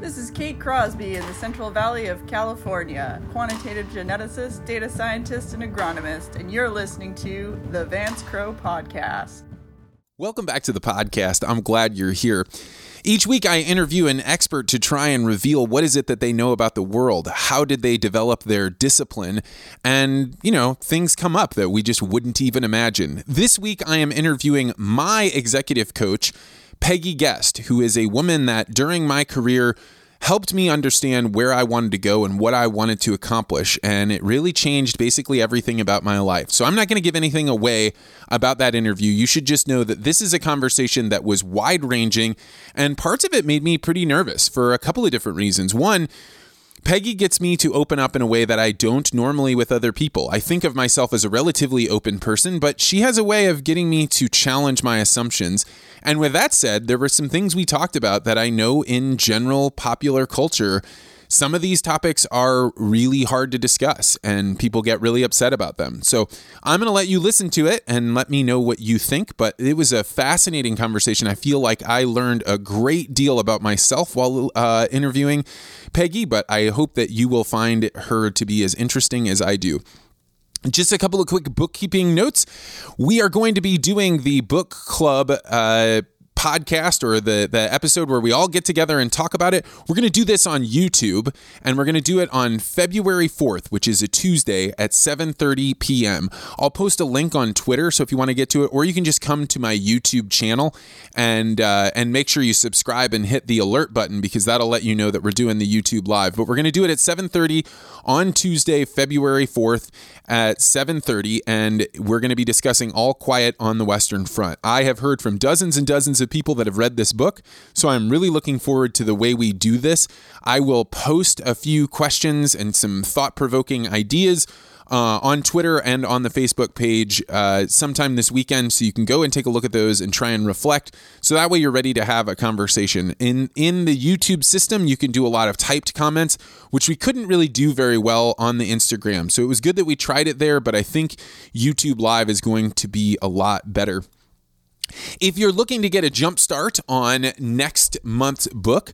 This is Kate Crosby in the Central Valley of California, quantitative geneticist, data scientist, and agronomist, and you're listening to the Vance Crowe Podcast. Welcome back to the podcast. I'm glad you're here. Each week, I interview an expert to try and reveal what is it that they know about the world. How did they develop their discipline? And, you know, things come up that we just wouldn't even imagine. This week, I am interviewing my executive coach, Peggy Guest, who is a woman that during my career helped me understand where I wanted to go and what I wanted to accomplish. And it really changed basically everything about my life. So I'm not going to give anything away about that interview. You should just know that this is a conversation that was wide ranging, and parts of it made me pretty nervous for a couple of different reasons. One, Peggy gets me to open up in a way that I don't normally with other people. I think of myself as a relatively open person, but she has a way of getting me to challenge my assumptions. And with that said, there were some things we talked about that I know in general popular culture some of these topics are really hard to discuss and people get really upset about them. So I'm going to let you listen to it and let me know what you think. But it was a fascinating conversation. I feel like I learned a great deal about myself while uh, interviewing Peggy, but I hope that you will find her to be as interesting as I do. Just a couple of quick bookkeeping notes. We are going to be doing the book club. Uh, podcast or the the episode where we all get together and talk about it. We're going to do this on YouTube and we're going to do it on February 4th, which is a Tuesday at 7:30 p.m. I'll post a link on Twitter so if you want to get to it or you can just come to my YouTube channel and uh, and make sure you subscribe and hit the alert button because that'll let you know that we're doing the YouTube live. But we're going to do it at 7:30 on Tuesday, February 4th at 7:30 and we're going to be discussing All Quiet on the Western Front. I have heard from dozens and dozens of people that have read this book, so I'm really looking forward to the way we do this. I will post a few questions and some thought-provoking ideas uh, on Twitter and on the Facebook page uh, sometime this weekend, so you can go and take a look at those and try and reflect. So that way you're ready to have a conversation. In in the YouTube system, you can do a lot of typed comments, which we couldn't really do very well on the Instagram. So it was good that we tried it there, but I think YouTube Live is going to be a lot better. If you're looking to get a jump start on next month's book,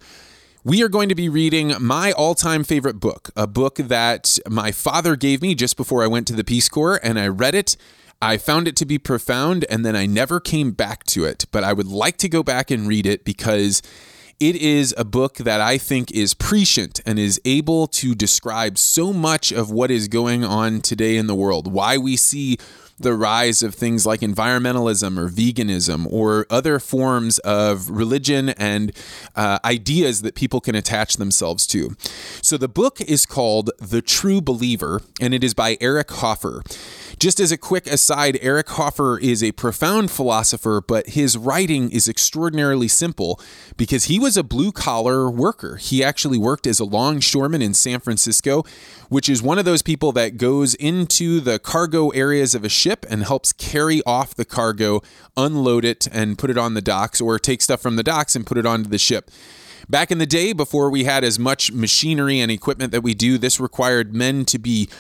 we are going to be reading my all time favorite book, a book that my father gave me just before I went to the Peace Corps, and I read it. I found it to be profound, and then I never came back to it. But I would like to go back and read it because it is a book that I think is prescient and is able to describe so much of what is going on today in the world, why we see the rise of things like environmentalism or veganism or other forms of religion and uh, ideas that people can attach themselves to. So the book is called The True Believer, and it is by Eric Hoffer. Just as a quick aside, Eric Hoffer is a profound philosopher, but his writing is extraordinarily simple because he was a blue collar worker. He actually worked as a longshoreman in San Francisco, which is one of those people that goes into the cargo areas of a ship and helps carry off the cargo, unload it, and put it on the docks, or take stuff from the docks and put it onto the ship. Back in the day, before we had as much machinery and equipment that we do, this required men to be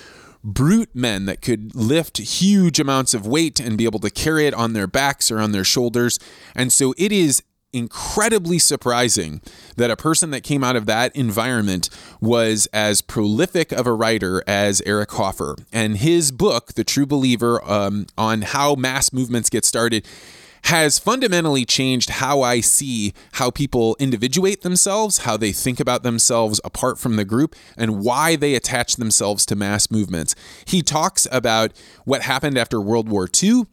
brute men that could lift huge amounts of weight and be able to carry it on their backs or on their shoulders. And so it is incredibly surprising that a person that came out of that environment was as prolific of a writer as Eric Hoffer. And his book, The True Believer, um, on how mass movements get started, has fundamentally changed how I see how people individuate themselves, how they think about themselves apart from the group, and why they attach themselves to mass movements. He talks about what happened after World War II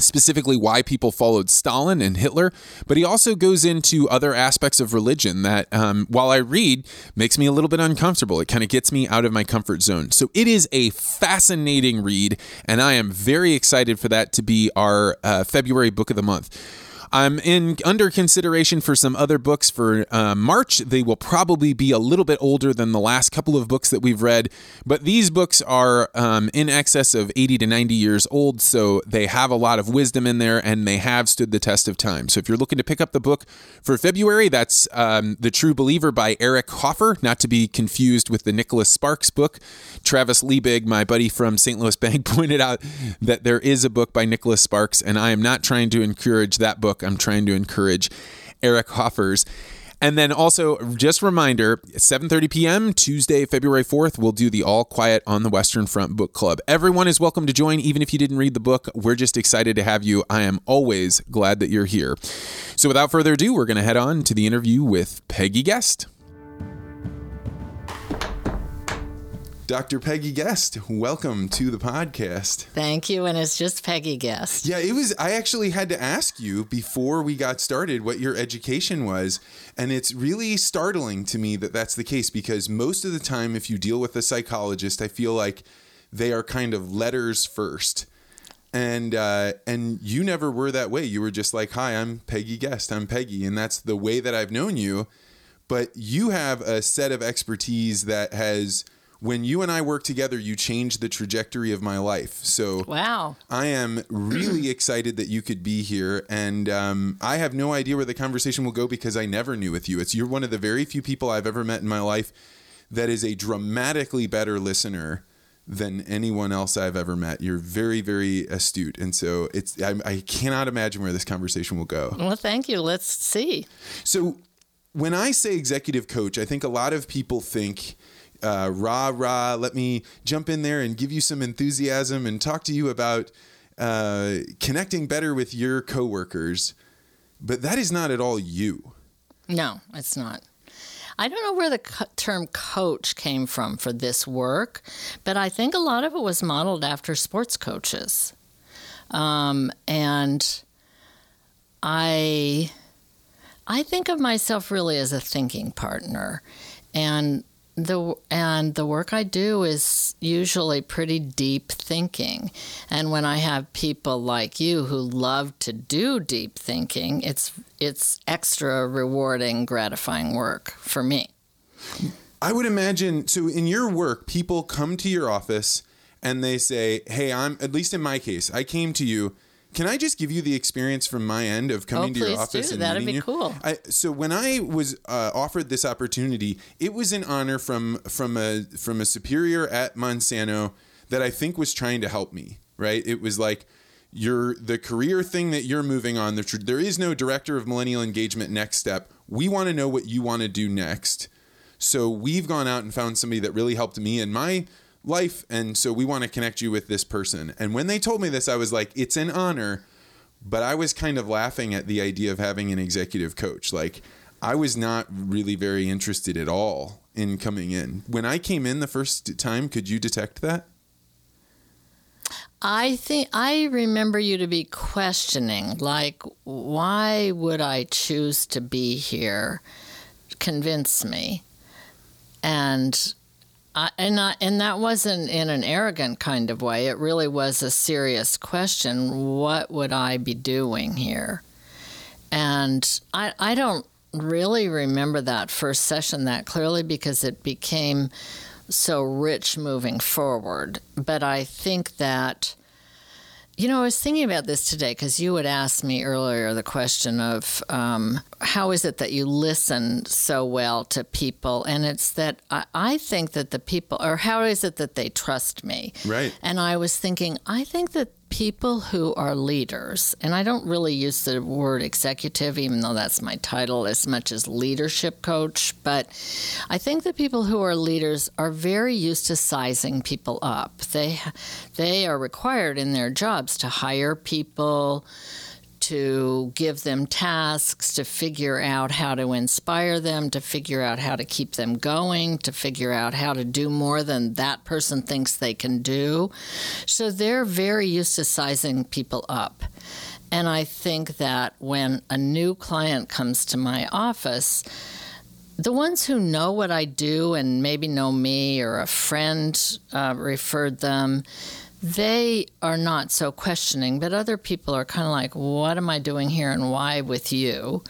specifically why people followed Stalin and Hitler, but he also goes into other aspects of religion that, um, while I read, makes me a little bit uncomfortable. It kind of gets me out of my comfort zone. So it is a fascinating read, and I am very excited for that to be our uh, February book of the month. I'm in under consideration for some other books for uh, March. They will probably be a little bit older than the last couple of books that we've read, but these books are um, in excess of 80 to 90 years old, so they have a lot of wisdom in there and they have stood the test of time. So if you're looking to pick up the book for February, that's um, The True Believer by Eric Hoffer, not to be confused with the Nicholas Sparks book. Travis Liebig, my buddy from St. Louis Bank, pointed out that there is a book by Nicholas Sparks, and I am not trying to encourage that book I'm trying to encourage Eric Hoffer's. And then also, just reminder, 7:30 p.m. Tuesday, February 4th, we'll do the All Quiet on the Western Front book club. Everyone is welcome to join, even if you didn't read the book. We're just excited to have you. I am always glad that you're here. So, without further ado, we're going to head on to the interview with Peggy Guest. Dr. Peggy Guest, welcome to the podcast. Thank you. And it's just Peggy Guest. Yeah, it was. I actually had to ask you before we got started what your education was. And it's really startling to me that that's the case because most of the time, if you deal with a psychologist, I feel like they are kind of letters first. And uh, and you never were that way. You were just like, "Hi, I'm Peggy Guest. I'm Peggy," and that's the way that I've known you. But you have a set of expertise that has when you and I work together, you change the trajectory of my life. So wow, I am really excited that you could be here, and um, I have no idea where the conversation will go because I never knew with you. It's you're one of the very few people I've ever met in my life that is a dramatically better listener than anyone else I've ever met. You're very, very astute, and so it's I, I cannot imagine where this conversation will go. Well, thank you. Let's see. So when I say executive coach, I think a lot of people think uh, rah rah. Let me jump in there and give you some enthusiasm and talk to you about uh, connecting better with your coworkers. But that is not at all you. No, it's not. I don't know where the co- term coach came from for this work, but I think a lot of it was modeled after sports coaches. Um, and I I think of myself really as a thinking partner. And the and the work I do is usually pretty deep thinking. And when I have people like you who love to do deep thinking, it's it's extra rewarding, gratifying work for me. I would imagine so in your work, people come to your office and they say, "Hey, I'm at least in my case, I came to you can I just give you the experience from my end of coming oh, to your office do. and That'd meeting be you? cool. I, so when I was uh, offered this opportunity, it was an honor from from a from a superior at Monsanto that I think was trying to help me. Right? It was like you're the career thing that you're moving on. The, there is no director of millennial engagement next step. We want to know what you want to do next. So we've gone out and found somebody that really helped me and my life and so we want to connect you with this person and when they told me this i was like it's an honor but i was kind of laughing at the idea of having an executive coach like i was not really very interested at all in coming in when i came in the first time could you detect that I think I remember you to be questioning, like, why would I choose to be here? Convince me. And And and that wasn't in an arrogant kind of way. It really was a serious question. What would I be doing here? And I I don't really remember that first session that clearly because it became so rich moving forward. But I think that you know, I was thinking about this today because you had asked me earlier the question of um, how is it that you listen so well to people? And it's that I, I, think that the people, or how is it that they trust me? Right. And I was thinking, I think that people who are leaders, and I don't really use the word executive, even though that's my title, as much as leadership coach, but I think that people who are leaders are very used to sizing people up. They, they are required in their jobs to hire people to give them tasks, to figure out how to inspire them, to figure out how to keep them going, to figure out how to do more than that person thinks they can do. So they're very used to sizing people up. And I think that when a new client comes to my office, the ones who know what I do and maybe know me or a friend uh, referred them, they are not so questioning, but other people are kind of like, what am I doing here and why with you?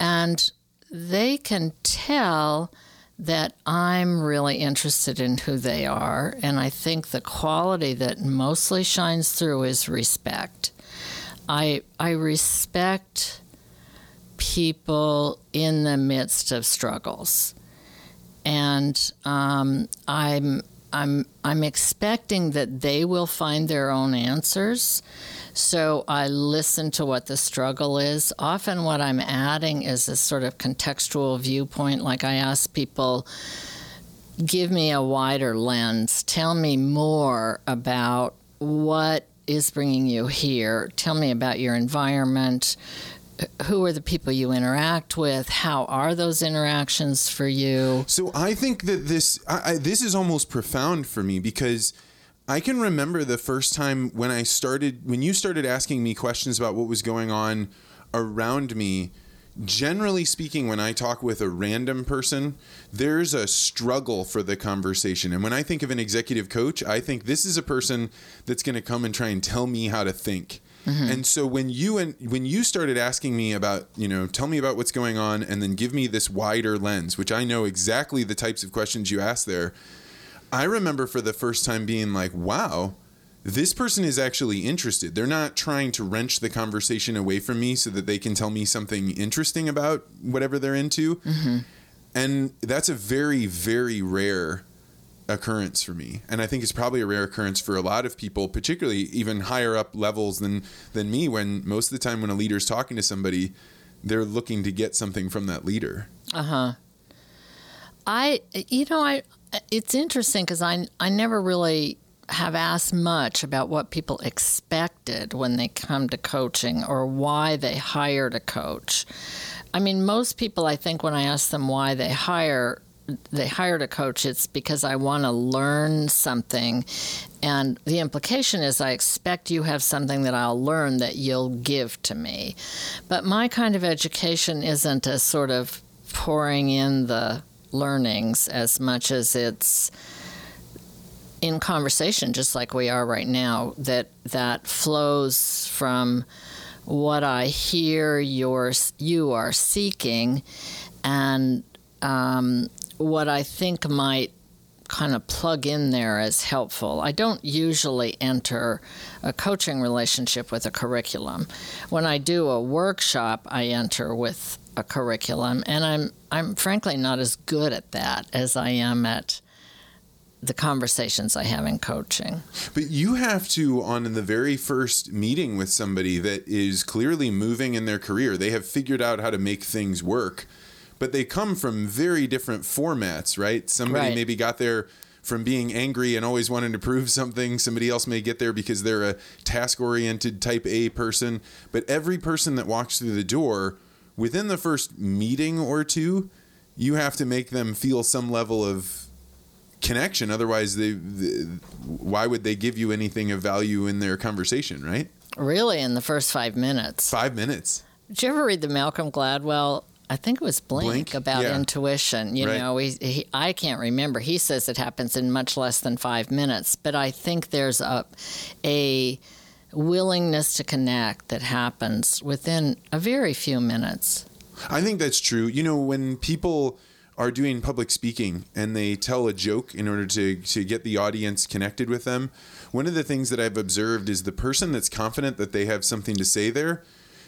And they can tell that I'm really interested in who they are. And I think the quality that mostly shines through is respect. I, I respect people in the midst of struggles. And um, I'm I'm I'm expecting that they will find their own answers. So I listen to what the struggle is. Often what I'm adding is a sort of contextual viewpoint like I ask people give me a wider lens. Tell me more about what is bringing you here. Tell me about your environment. Who are the people you interact with? How are those interactions for you? So I think that this I, I, this is almost profound for me because I can remember the first time when I started when you started asking me questions about what was going on around me generally speaking, when I talk with a random person, there's a struggle for the conversation. And when I think of an executive coach, I think this is a person that's going to come and try and tell me how to think. Mm-hmm. And so when you and when you started asking me about, you know, tell me about what's going on and then give me this wider lens, which I know exactly the types of questions you ask there, I remember for the first time being like, wow, this person is actually interested. They're not trying to wrench the conversation away from me so that they can tell me something interesting about whatever they're into. Mm-hmm. And that's a very, very rare occurrence for me. And I think it's probably a rare occurrence for a lot of people, particularly even higher up levels than than me when most of the time when a leader's talking to somebody, they're looking to get something from that leader. Uh-huh. I you know, I it's interesting cuz I I never really have asked much about what people expected when they come to coaching or why they hired a coach. I mean, most people, I think, when I ask them why they hire, they hired a coach, it's because I want to learn something. And the implication is I expect you have something that I'll learn that you'll give to me. But my kind of education isn't a sort of pouring in the learnings as much as it's in conversation, just like we are right now, that that flows from what I hear you're, you are seeking, and um, what I think might kind of plug in there as helpful. I don't usually enter a coaching relationship with a curriculum. When I do a workshop, I enter with a curriculum, and I'm I'm frankly not as good at that as I am at the conversations I have in coaching. But you have to, on the very first meeting with somebody that is clearly moving in their career, they have figured out how to make things work, but they come from very different formats, right? Somebody right. maybe got there from being angry and always wanting to prove something. Somebody else may get there because they're a task oriented type A person. But every person that walks through the door, within the first meeting or two, you have to make them feel some level of connection. Otherwise, they, they, why would they give you anything of value in their conversation, right? Really, in the first five minutes. Five minutes. Did you ever read the Malcolm Gladwell? I think it was Blink, Blink? about yeah. intuition. You right. know, he, he, I can't remember. He says it happens in much less than five minutes, but I think there's a a willingness to connect that happens within a very few minutes. I think that's true. You know, when people are doing public speaking and they tell a joke in order to, to get the audience connected with them, one of the things that I've observed is the person that's confident that they have something to say there,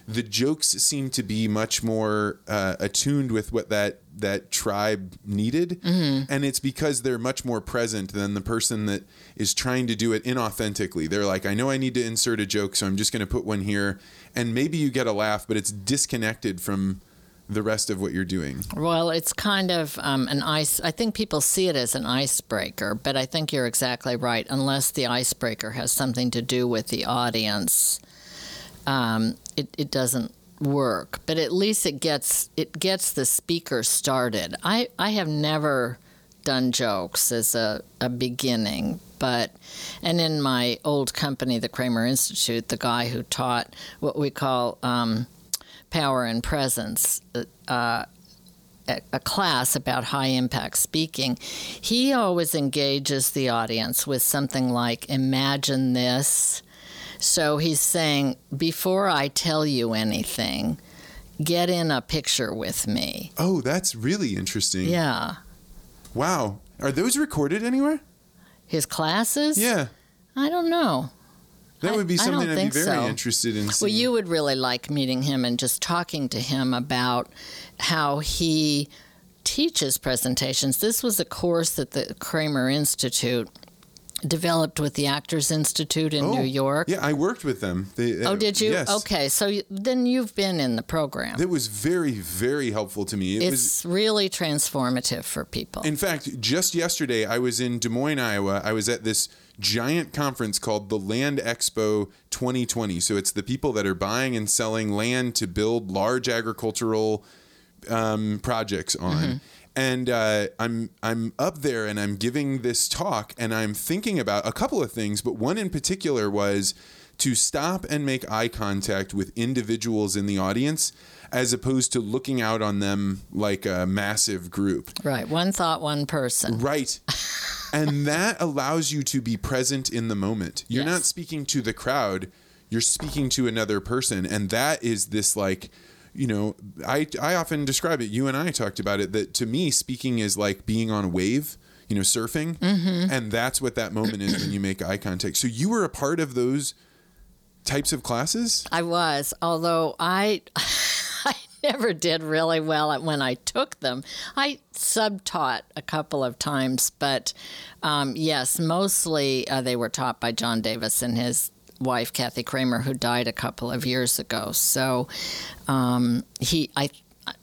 the jokes seem to be much more uh, attuned with what that that tribe needed, mm-hmm. and it's because they're much more present than the person that is trying to do it inauthentically. They're like, I know I need to insert a joke, so I'm just going to put one here, and maybe you get a laugh, but it's disconnected from the rest of what you're doing? Well, it's kind of um, an ice. I think people see it as an icebreaker, but I think you're exactly right. Unless the icebreaker has something to do with the audience, um, it, it doesn't work. But at least it gets it gets the speaker started. I I have never done jokes as a, a beginning, but and in my old company, the Kramer Institute, the guy who taught what we call um, power and presence. Uh, a class about high impact speaking, he always engages the audience with something like, Imagine this. So he's saying, Before I tell you anything, get in a picture with me. Oh, that's really interesting. Yeah. Wow. Are those recorded anywhere? His classes? Yeah. I don't know. That would be something I'd be very so. interested in. Seeing. Well, you would really like meeting him and just talking to him about how he teaches presentations. This was a course that the Kramer Institute developed with the Actors Institute in New York. Oh, Yeah, I worked with them. They, Oh, did you? Yes. Okay, so you, then you've been in the program. It was very, very helpful to me. It was it's really transformative for people. In fact, just yesterday, I was in Des Moines, Iowa. I was at this giant conference called the Land Expo 2020. So it's the people that are buying and selling land to build large agricultural um, projects on. And uh, I'm I'm up there and I'm giving this talk and I'm thinking about a couple of things, but one in particular was to stop and make eye contact with individuals in the audience as opposed to looking out on them like a massive group. right, one thought, one person. Right. and that allows you to be present in the moment. You're Yes. not speaking to the crowd, you're speaking to another person. And that is this like, you know, I, I often describe it, you and I talked about it, that to me, speaking is like being on a wave, you know, surfing. And that's what that moment is when you make eye contact. So you were a part of those types of classes? I was, although I I never did really well at when I took them. I sub-taught a couple of times, but um, yes, mostly uh, they were taught by John Davis and his wife Kathy Kramer, who died a couple of years ago. So um, he, I.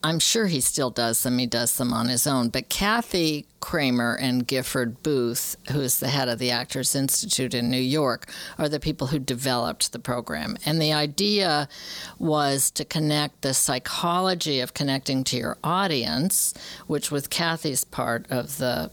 I'm sure he still does them. He does them on his own. But Kathy Kramer and Gifford Booth, who is the head of the Actors Institute in New York, are the people who developed the program. And the idea was to connect the psychology of connecting to your audience, which was Kathy's part of the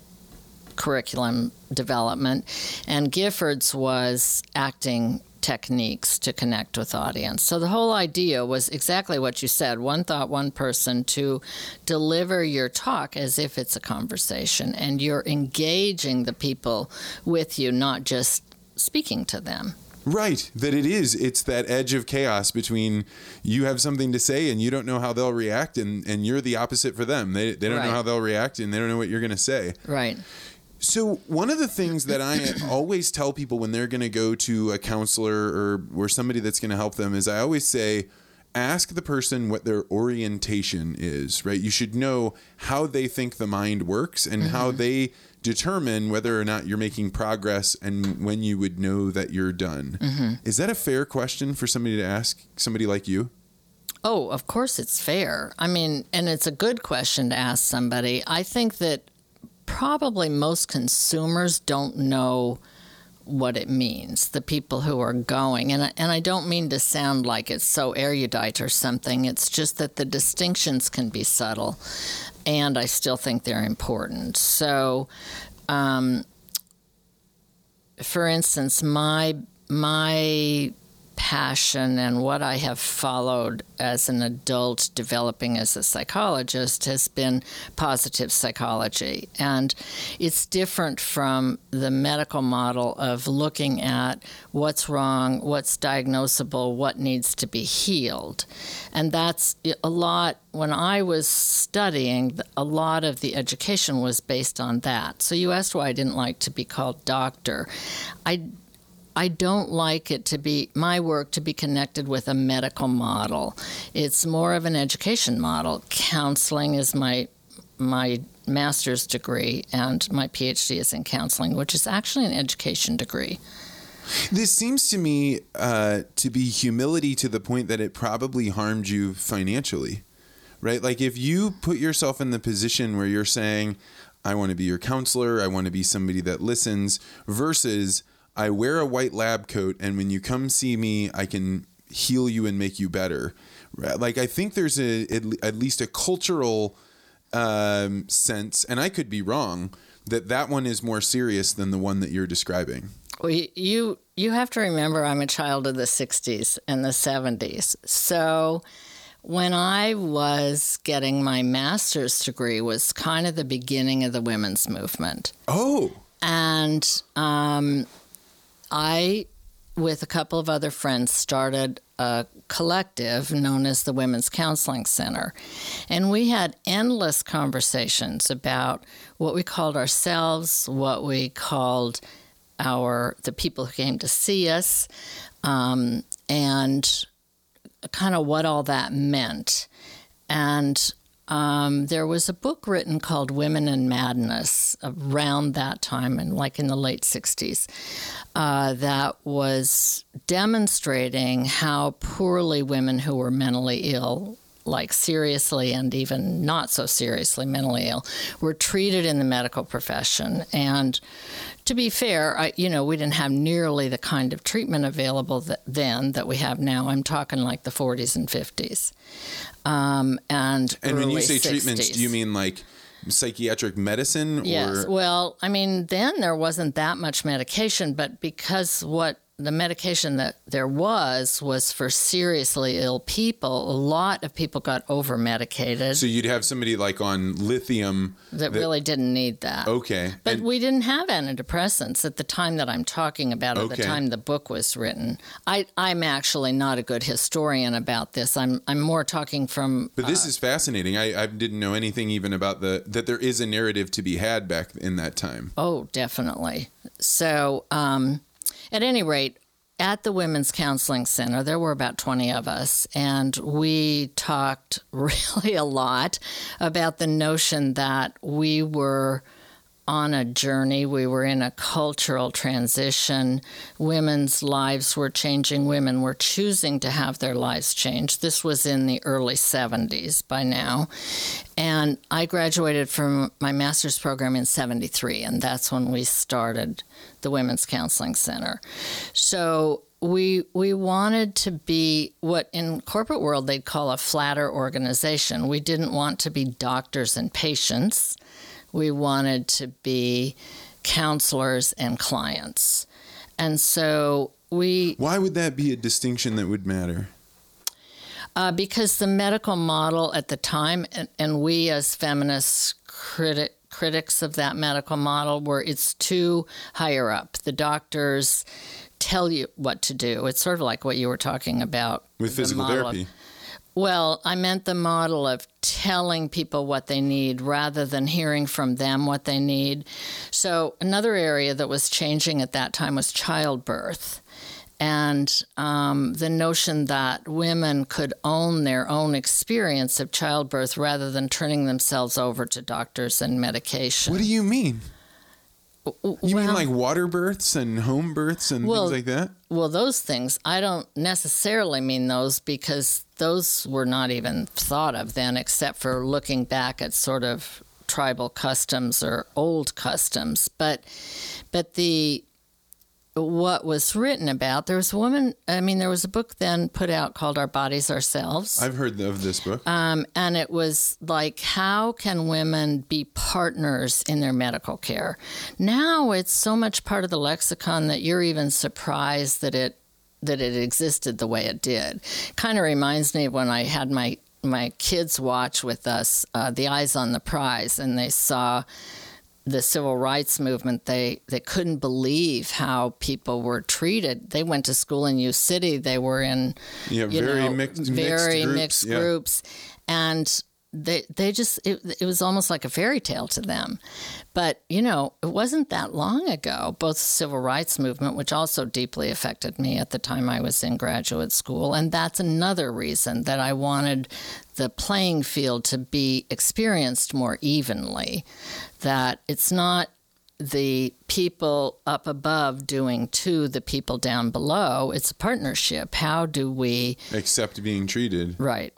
curriculum development, and Gifford's was acting techniques to connect with audience. So the whole idea was exactly what you said, one thought, one person to deliver your talk as if it's a conversation and you're engaging the people with you, not just speaking to them. Right, that it is. It's that edge of chaos between you have something to say and you don't know how they'll react, and, and you're the opposite for them. They, they don't Right. know how they'll react and they don't know what you're going to say. Right. So, one of the things that I always tell people when they're going to go to a counselor or, or somebody that's going to help them is I always say, ask the person what their orientation is, right? You should know how they think the mind works and how mm-hmm. they determine whether or not you're making progress and when you would know that you're done. Mm-hmm. Is that a fair question for somebody to ask somebody like you? Oh, of course it's fair. I mean, and it's a good question to ask somebody. I think that probably most consumers don't know what it means, the people who are going. And I, and I don't mean to sound like it's so erudite or something. It's just that the distinctions can be subtle, and I still think they're important. So, um, for instance, my my passion and what I have followed as an adult developing as a psychologist has been positive psychology. And it's different from the medical model of looking at what's wrong, what's diagnosable, what needs to be healed. And that's a lot, when I was studying, a lot of the education was based on that. So you asked why I didn't like to be called doctor. I I don't like it to be my work to be connected with a medical model. It's more of an education model. Counseling is my my master's degree and my PhD is in counseling, which is actually an education degree. This seems to me uh, to be humility to the point that it probably harmed you financially, right? Like if you put yourself in the position where you're saying, I want to be your counselor, I want to be somebody that listens, versus I wear a white lab coat and when you come see me, I can heal you and make you better. Like I think there's a at, least a cultural um, sense, and I could be wrong, that that one is more serious than the one that you're describing. Well, you you have to remember I'm a child of the 60s and the 70s. So when I was getting my master's degree was kind of the beginning of the women's movement. Oh, And um, I, with a couple of other friends, started a collective known as the Women's Counseling Center. And we had endless conversations about what we called ourselves, what we called our the people who came to see us, um, and kind of what all that meant. And um, there was a book written called Women and Madness around that time, and like in the late 60s, uh, that was demonstrating how poorly women who were mentally ill like seriously and even not so seriously mentally ill were treated in the medical profession. And to be fair I, you know we didn't have nearly the kind of treatment available that, then that we have now. I'm talking like the 40s and 50s um, and And when you say treatments, do you mean like psychiatric medicine Yes. Well, I mean, then there wasn't that much medication, but because what the medication that there was was for seriously ill people, a lot of people got over medicated so you'd have somebody like on lithium that really didn't need that. okay But and we didn't have antidepressants at the time that I'm talking about, at Okay. the time the book was written. I, I'm actually not a good historian about this. I'm, I'm more talking from but this is fascinating I, I didn't know anything even about the that there is a narrative to be had back in that time Oh, definitely. So, um, at any rate, at the Women's Counseling Center, there were about 20 of us, and we talked really a lot about the notion that we were on a journey. We were in a cultural transition. Women's lives were changing. Women were choosing to have their lives changed. This was in the early 70s by now. And I graduated from my master's program in 73, and that's when we started the Women's Counseling Center. So we we wanted to be what in corporate world they'd call a flatter organization. We didn't want to be doctors and patients. We wanted to be counselors and clients. And so we why would that be a distinction that would matter uh, because the medical model at the time, and, and we as feminists criti- critics of that medical model, were it's too higher up. The doctors tell you what to do. It's sort of like what you were talking about with the physical model of- therapy well, I meant the model of telling people what they need rather than hearing from them what they need. So, another area that was changing at that time was childbirth. And um, the notion that women could own their own experience of childbirth rather than turning themselves over to doctors and medication. what do you mean you mean like water births and home births and Well, things like that Well, those things, I don't necessarily mean those because those were not even thought of then, except for looking back at sort of tribal customs or old customs. But, but the what was written about there was a woman. I mean, there was a book then put out called "Our Bodies Ourselves." i've heard of this book Um, and it was like, how can women be partners in their medical care? Now it's so much part of the lexicon that you're even surprised that it that it existed the way it did. Kind of reminds me of when I had my my kids watch with us uh, the Eyes on the Prize, and they saw the civil rights movement, they, they couldn't believe how people were treated. They went to school in U City. They were in Yeah, very know, mixed- mixed very groups, mixed yeah. groups, and they they just it, it was almost like a fairy tale to them. But you know, it wasn't that long ago. Both the civil rights movement, which also deeply affected me at the time I was in graduate school, and that's another reason that I wanted the playing field to be experienced more evenly. That it's not the people up above doing to the people down below. It's a partnership. How do we accept being treated right?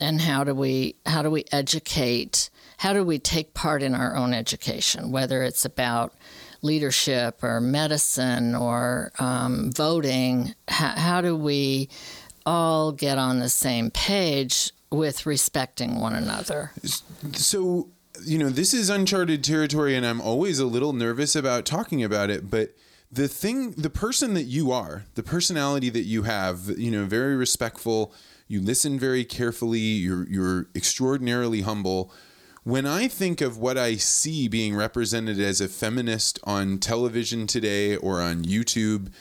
And how do we how do we educate? How do we take part in our own education? Whether it's about leadership or medicine or um, voting, how, how do we all get on the same page with respecting one another? So, you know, this is uncharted territory, and I'm always a little nervous about talking about it. But the thing, the person that you are, the personality that you have, you know, very respectful, you listen very carefully, you're, you're extraordinarily humble. When I think of what I see being represented as a feminist on television today or on YouTube,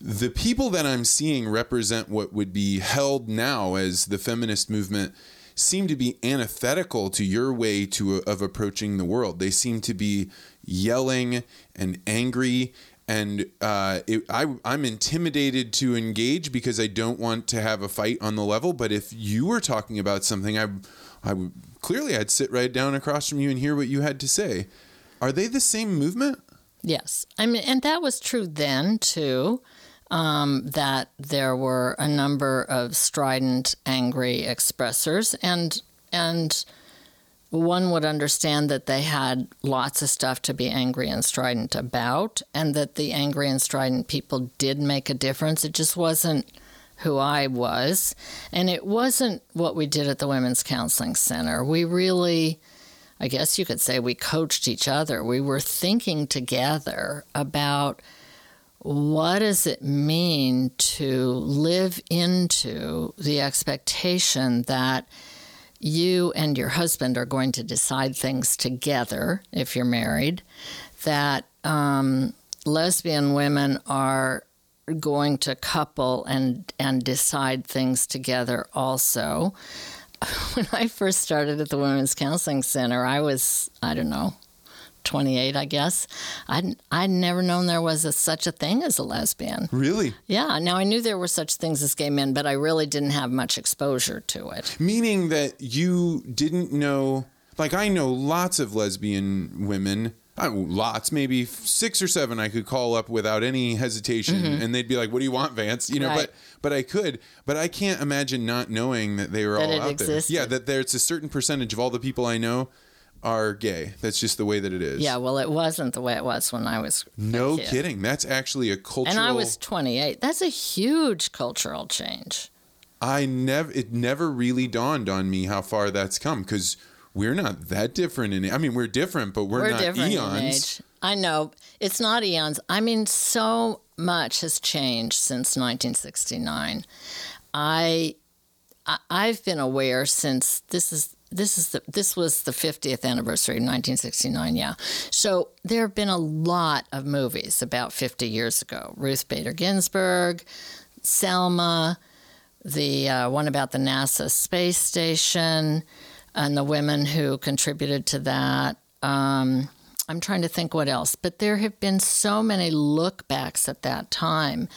the people that I'm seeing represent what would be held now as the feminist movement seem to be antithetical to your way to of approaching the world. They seem to be yelling and angry, and uh, it, I, I'm intimidated to engage because I don't want to have a fight on the level. But if you were talking about something, I I would clearly I'd sit right down across from you and hear what you had to say. Are they the same movement? Yes. I mean, and that was true then too. Um, that there were a number of strident, angry expressors, and and one would understand that they had lots of stuff to be angry and strident about, and that the angry and strident people did make a difference. It just wasn't who I was, and it wasn't what we did at the Women's Counseling Center. We really, I guess you could say, we coached each other. We were thinking together about what does it mean to live into the expectation that you and your husband are going to decide things together if you're married, that um, lesbian women are going to couple and and decide things together also. When I first started at the Women's Counseling Center, I was I don't know 28, I guess. I'd, I'd never known there was a, such a thing as a lesbian. Really? Yeah. Now, I knew there were such things as gay men, but I really didn't have much exposure to it. Meaning that you didn't know, like, I know lots of lesbian women. I, lots, maybe six or seven, I could call up without any hesitation, and they'd be like, "What do you want, Vance?" You know, Mm-hmm. Right. but but I could, but I can't imagine not knowing that they were That all out existed. there. Yeah, that there's a certain percentage of all the people I know are gay. That's just the way that it is. Yeah, well, it wasn't the way it was when I was. No kid. kidding. That's actually a cultural. And I was 28. That's a huge cultural change. I never. It never really dawned on me how far that's come because we're not that different in. I mean, we're different, but we're, We're not different eons. I know. It's not eons. I mean, so much has changed since 1969. I, I I've been aware since this is this is the this was the 50th anniversary of 1969. Yeah, so there have been a lot of movies about 50 years ago. Ruth Bader Ginsburg, Selma, the uh, one about the NASA space station, and the women who contributed to that. Um, I'm trying to think what else, but there have been so many lookbacks at that time.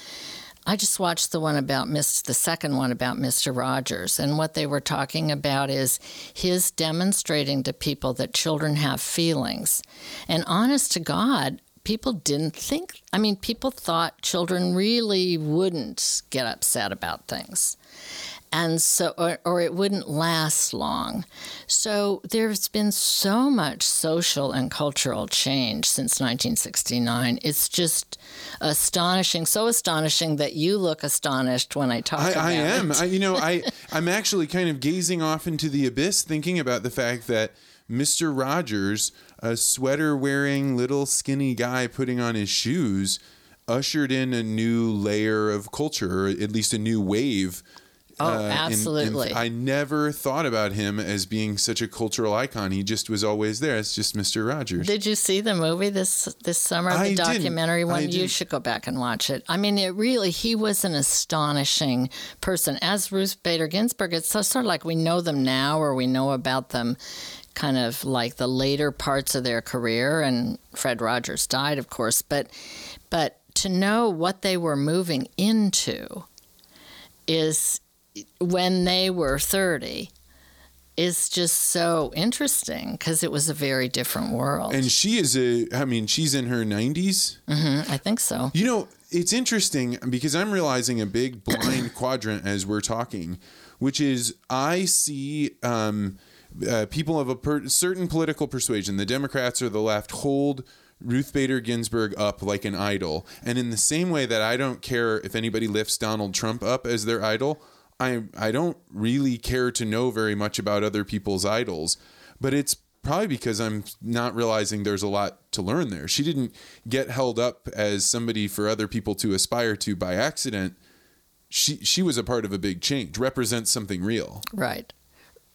I just watched the one about Miss, the second one about Mr. Rogers, and what they were talking about is his demonstrating to people that children have feelings. And honest to God, people didn't think. I mean, people thought children really wouldn't get upset about things and so or, or it wouldn't last long so there's been so much social and cultural change since 1969 it's just astonishing so astonishing that you look astonished when i talk I, about I am. it I, you know, I I'm actually kind of gazing off into the abyss, thinking about the fact that Mister Rogers, a sweater wearing little skinny guy putting on his shoes, ushered in a new layer of culture, or at least a new wave. Oh, uh, in- absolutely. I never thought about him as being such a cultural icon. He just was always there. It's just Mister Rogers. Did you see the movie this this summer? I The didn't. documentary I one. You didn't. should go back and watch it. I mean, it really he was an astonishing person. As Ruth Bader Ginsburg, it's so, sort of like we know them now, or we know about them, kind of like the later parts of their career. And Fred Rogers died, of course, but but to know what they were moving into is when they were thirty is just so interesting because it was a very different world. and she is a. I mean, she's in her nineties. Mhm, I think so. You know, it's interesting because I'm realizing a big blind quadrant as we're talking, which is I see um, uh, people of a per- certain political persuasion, the Democrats or the left, hold Ruth Bader Ginsburg up like an idol. And in the same way that I don't care if anybody lifts Donald Trump up as their idol, I, I don't really care to know very much about other people's idols. But it's probably because I'm not realizing there's a lot to learn there. She didn't get held up as somebody for other people to aspire to by accident. She she was a part of a big change, represents something real. Right.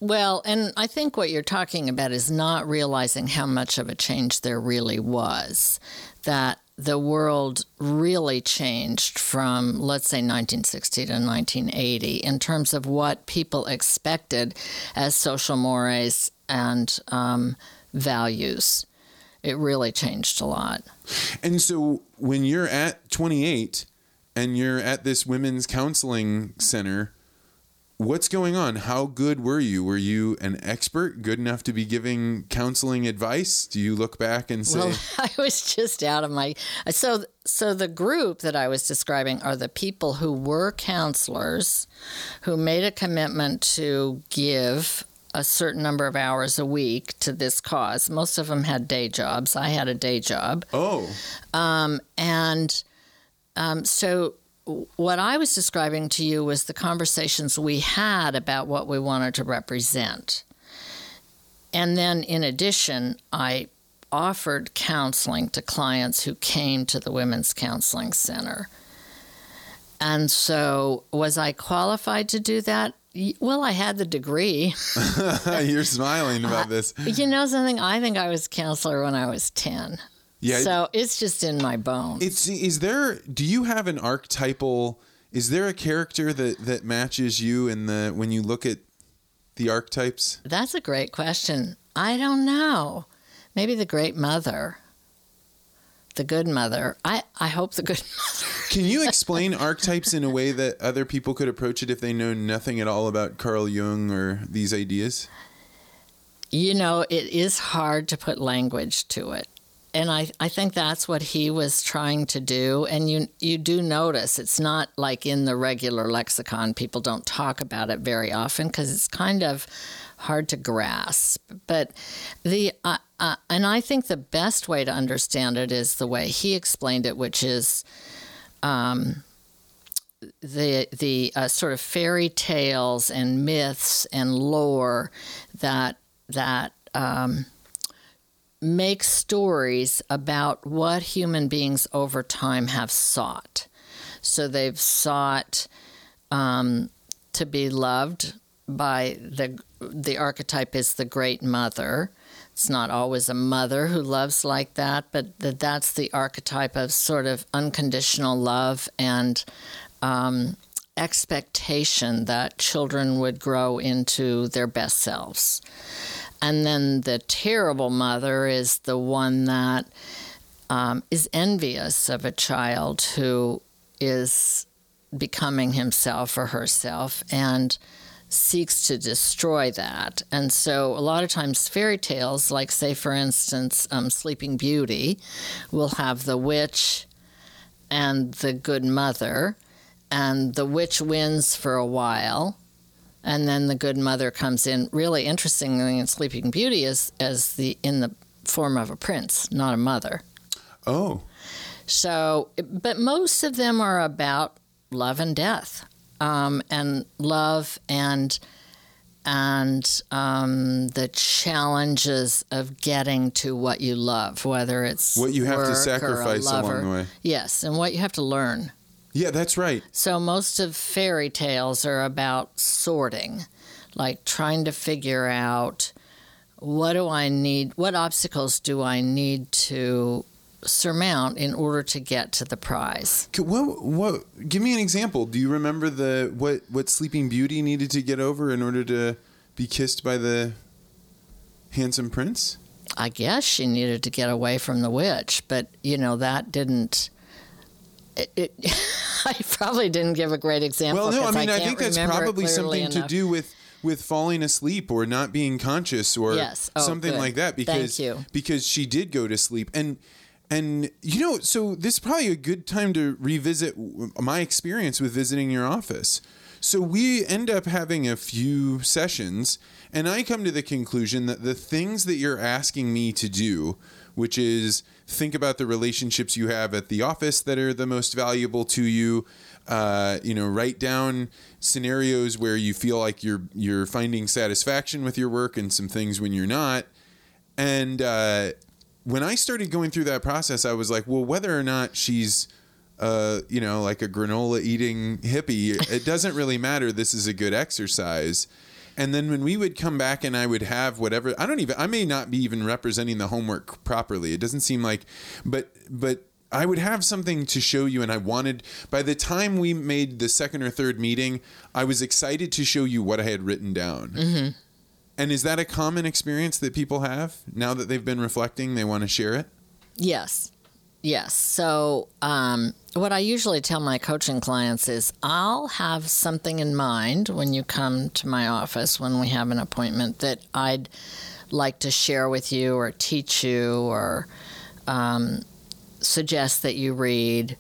Well, and I think what you're talking about is not realizing how much of a change there really was. That the world really changed from, let's say, 1960 to 1980 in terms of what people expected as social mores and um, values. It really changed a lot. And so when you're at 28 and you're at this women's counseling center, what's going on? How good were you? Were you an expert, good enough to be giving counseling advice? Do you look back and say, Well, I was just out of my so so the group that I was describing are the people who were counselors who made a commitment to give a certain number of hours a week to this cause. Most of them had day jobs. I had a day job. "Oh, Um, and um, so what I was describing to you was the conversations we had about what we wanted to represent. And then, in addition, I offered counseling to clients who came to the Women's Counseling Center. And so, was I qualified to do that? Well, I had the degree. you're smiling about this." You know something? I think I was a counselor when I was 10. Yeah. So it's just in my bones. It's is there do you have an archetypal is there a character that that matches you in the when you look at the archetypes? That's a great question. I don't know. Maybe the great mother. The good mother. I, I hope the good mother. Can you explain archetypes in a way that other people could approach it if they know nothing at all about Carl Jung or these ideas? You know, it is hard to put language to it. And I, I think that's what he was trying to do. And you you do notice it's not like in the regular lexicon. People don't talk about it very often because it's kind of hard to grasp. But the uh, uh, and I think the best way to understand it is the way he explained it, which is um, the the uh, sort of fairy tales and myths and lore that that um, make stories about what human beings over time have sought. So they've sought um, to be loved by the the archetype is the great mother. It's not always a mother who loves like that, but that that's the archetype of sort of unconditional love and um, expectation that children would grow into their best selves. And then the terrible mother is the one that um, is envious of a child who is becoming himself or herself and seeks to destroy that. And so, a lot of times, fairy tales, like, say, for instance, um, Sleeping Beauty, will have the witch and the good mother, and the witch wins for a while. And then the good mother comes in. Really interestingly, in Sleeping Beauty is as the in the form of a prince, not a mother. Oh, So, but most of them are about love and death, um, and love and and um, the challenges of getting to what you love, whether it's what you have to sacrifice along the way. Yes, and what you have to learn. Yeah, that's right. So most of fairy tales are about sorting, like trying to figure out what do I need, what obstacles do I need to surmount in order to get to the prize. What what give me an example. Do you remember the what what Sleeping Beauty needed to get over in order to be kissed by the handsome prince? I guess she needed to get away from the witch, but you know that didn't. It, it, I probably didn't give a great example. Well, no, I mean, I, can't think that's probably something to do with with falling asleep or not being conscious or Yes. Oh, something good. like that Thank because you. because she did go to sleep and and you know so this is probably a good time to revisit my experience with visiting your office. So we end up having a few sessions and I come to the conclusion that the things that you're asking me to do which is think about the relationships you have at the office that are the most valuable to you. Uh, you know, write down scenarios where you feel like you're you're finding satisfaction with your work and some things when you're not. And uh, when I started going through that process, I was like, well, whether or not she's uh, you know, like a granola eating hippie, it doesn't really matter. This is a good exercise. And then when we would come back and I would have whatever, I don't even, I may not be even representing the homework properly. It doesn't seem like, but, but I would have something to show you. And I wanted, by the time we made the second or third meeting, I was excited to show you what I had written down. Mm-hmm. And is that a common experience that people have now that they've been reflecting? They want to share it? Yes. Yes. So, um, what I usually tell my coaching clients is I'll have something in mind when you come to my office when we have an appointment that I'd like to share with you or teach you or um, suggest that you read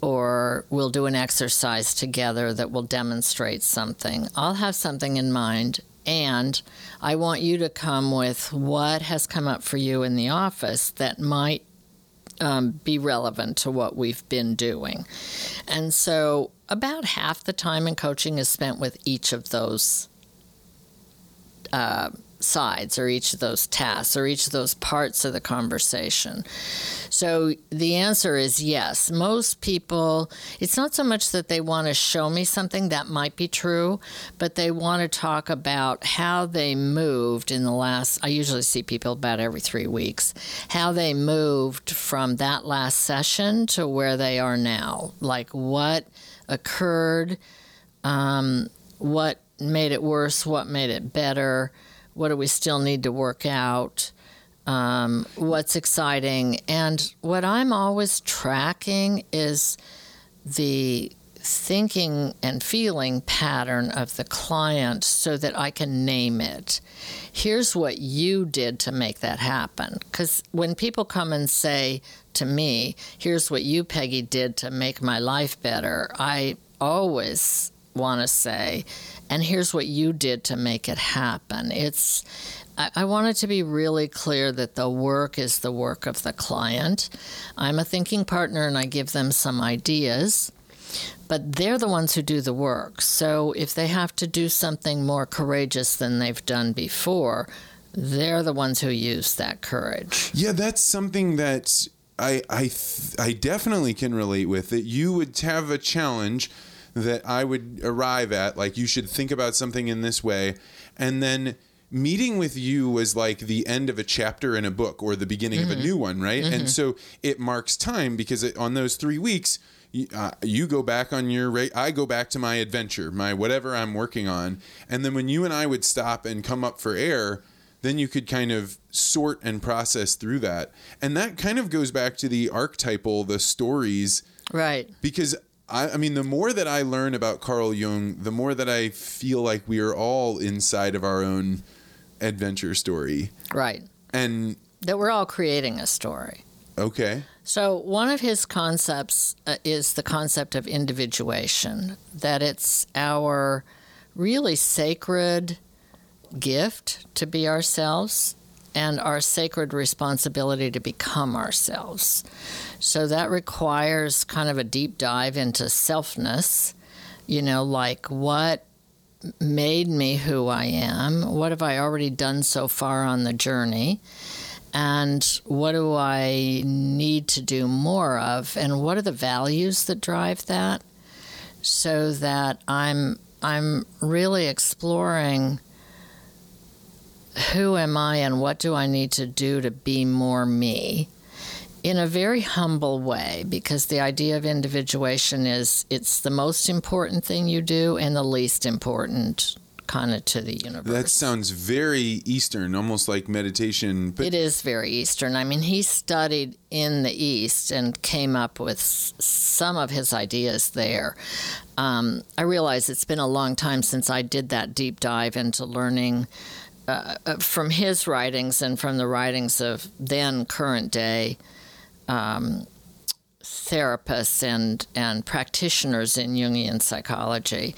or we'll do an exercise together that will demonstrate something. I'll have something in mind, and I want you to come with what has come up for you in the office that might um, be relevant to what we've been doing. And so, about half the time in coaching is spent with each of those. Uh, sides or each of those tasks or each of those parts of the conversation. So the answer is yes. Most people, it's not so much that they want to show me something that might be true, but they want to talk about how they moved in the last, I usually see people about every three weeks, how they moved from that last session to where they are now. Like what occurred, um, what made it worse, what made it better what do we still need to work out? Um, what's exciting? And what I'm always tracking is the thinking and feeling pattern of the client so that I can name it. Here's what you did to make that happen. Because when people come and say to me, here's what you, Peggy, did to make my life better, I always want to say, and here's what you did to make it happen. It's I, want it to be really clear that the work is the work of the client. I'm a thinking partner and I give them some ideas, but they're the ones who do the work. So if they have to do something more courageous than they've done before, they're the ones who use that courage. Yeah, that's something that I I I definitely can relate with. That you would have a challenge that I would arrive at. Like, you should think about something in this way. And then meeting with you was like the end of a chapter in a book or the beginning mm-hmm. of a mm-hmm. new one, right? Mm-hmm. And so it marks time because it, on those three weeks, uh, you go back on your rate. I go back to my adventure, my whatever I'm working on. And then when you and I would stop and come up for air, then you could kind of sort and process through that. And that kind of goes back to the archetypal, the stories. Right. Because I, I mean, the more that I learn about Carl Jung, the more that I feel like we are all inside of our own adventure story. Right. And that we're all creating a story. Okay. So, one of his concepts uh, is the concept of individuation, that it's our really sacred gift to be ourselves and our sacred responsibility to become ourselves. So that requires kind of a deep dive into selfness, you know, like what made me who I am? What have I already done so far on the journey? And what do I need to do more of? And what are the values that drive that? So that I'm I'm really exploring who am I and what do I need to do to be more me in a very humble way because the idea of individuation is it's the most important thing you do and the least important kind of to the universe. That sounds very Eastern, almost like meditation. But- it is very Eastern. I mean, he studied in the East and came up with some of his ideas there. Um, I realize it's been a long time since I did that deep dive into learning uh, uh, from his writings and from the writings of then current day um, therapists and, and practitioners in Jungian psychology.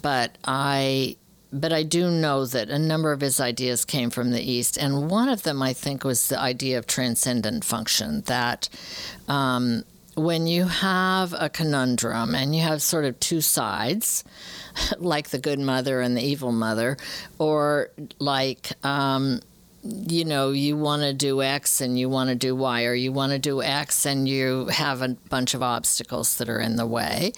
But I but I do know that a number of his ideas came from the East, and one of them I think was the idea of transcendent function. That um, when you have a conundrum and you have sort of two sides, like the good mother and the evil mother, or like, um, you know, you want to do X and you want to do Y, or you want to do X and you have a bunch of obstacles that are in the way.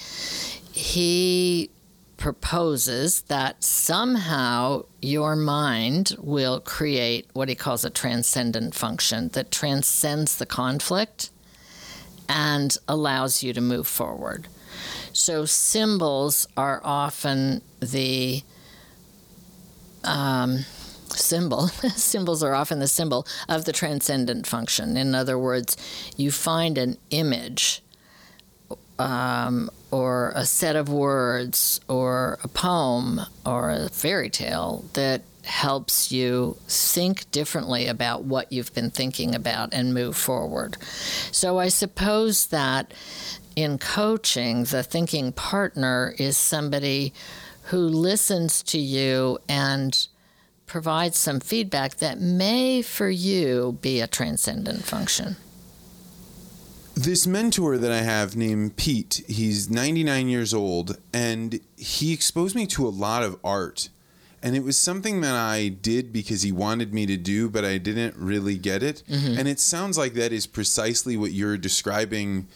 He proposes that somehow your mind will create what he calls a transcendent function that transcends the conflict and allows you to move forward. So symbols are often the um, symbol. Symbols are often the symbol of the transcendent function. In other words, you find an image um, or a set of words or a poem or a fairy tale that helps you think differently about what you've been thinking about and move forward. So I suppose that in coaching, the thinking partner is somebody who listens to you and provides some feedback that may for you be a transcendent function. This mentor that I have named Pete, he's 99 years old, and he exposed me to a lot of art. And it was something that I did because he wanted me to do, but I didn't really get it. Mm-hmm. And it sounds like that is precisely what you're describing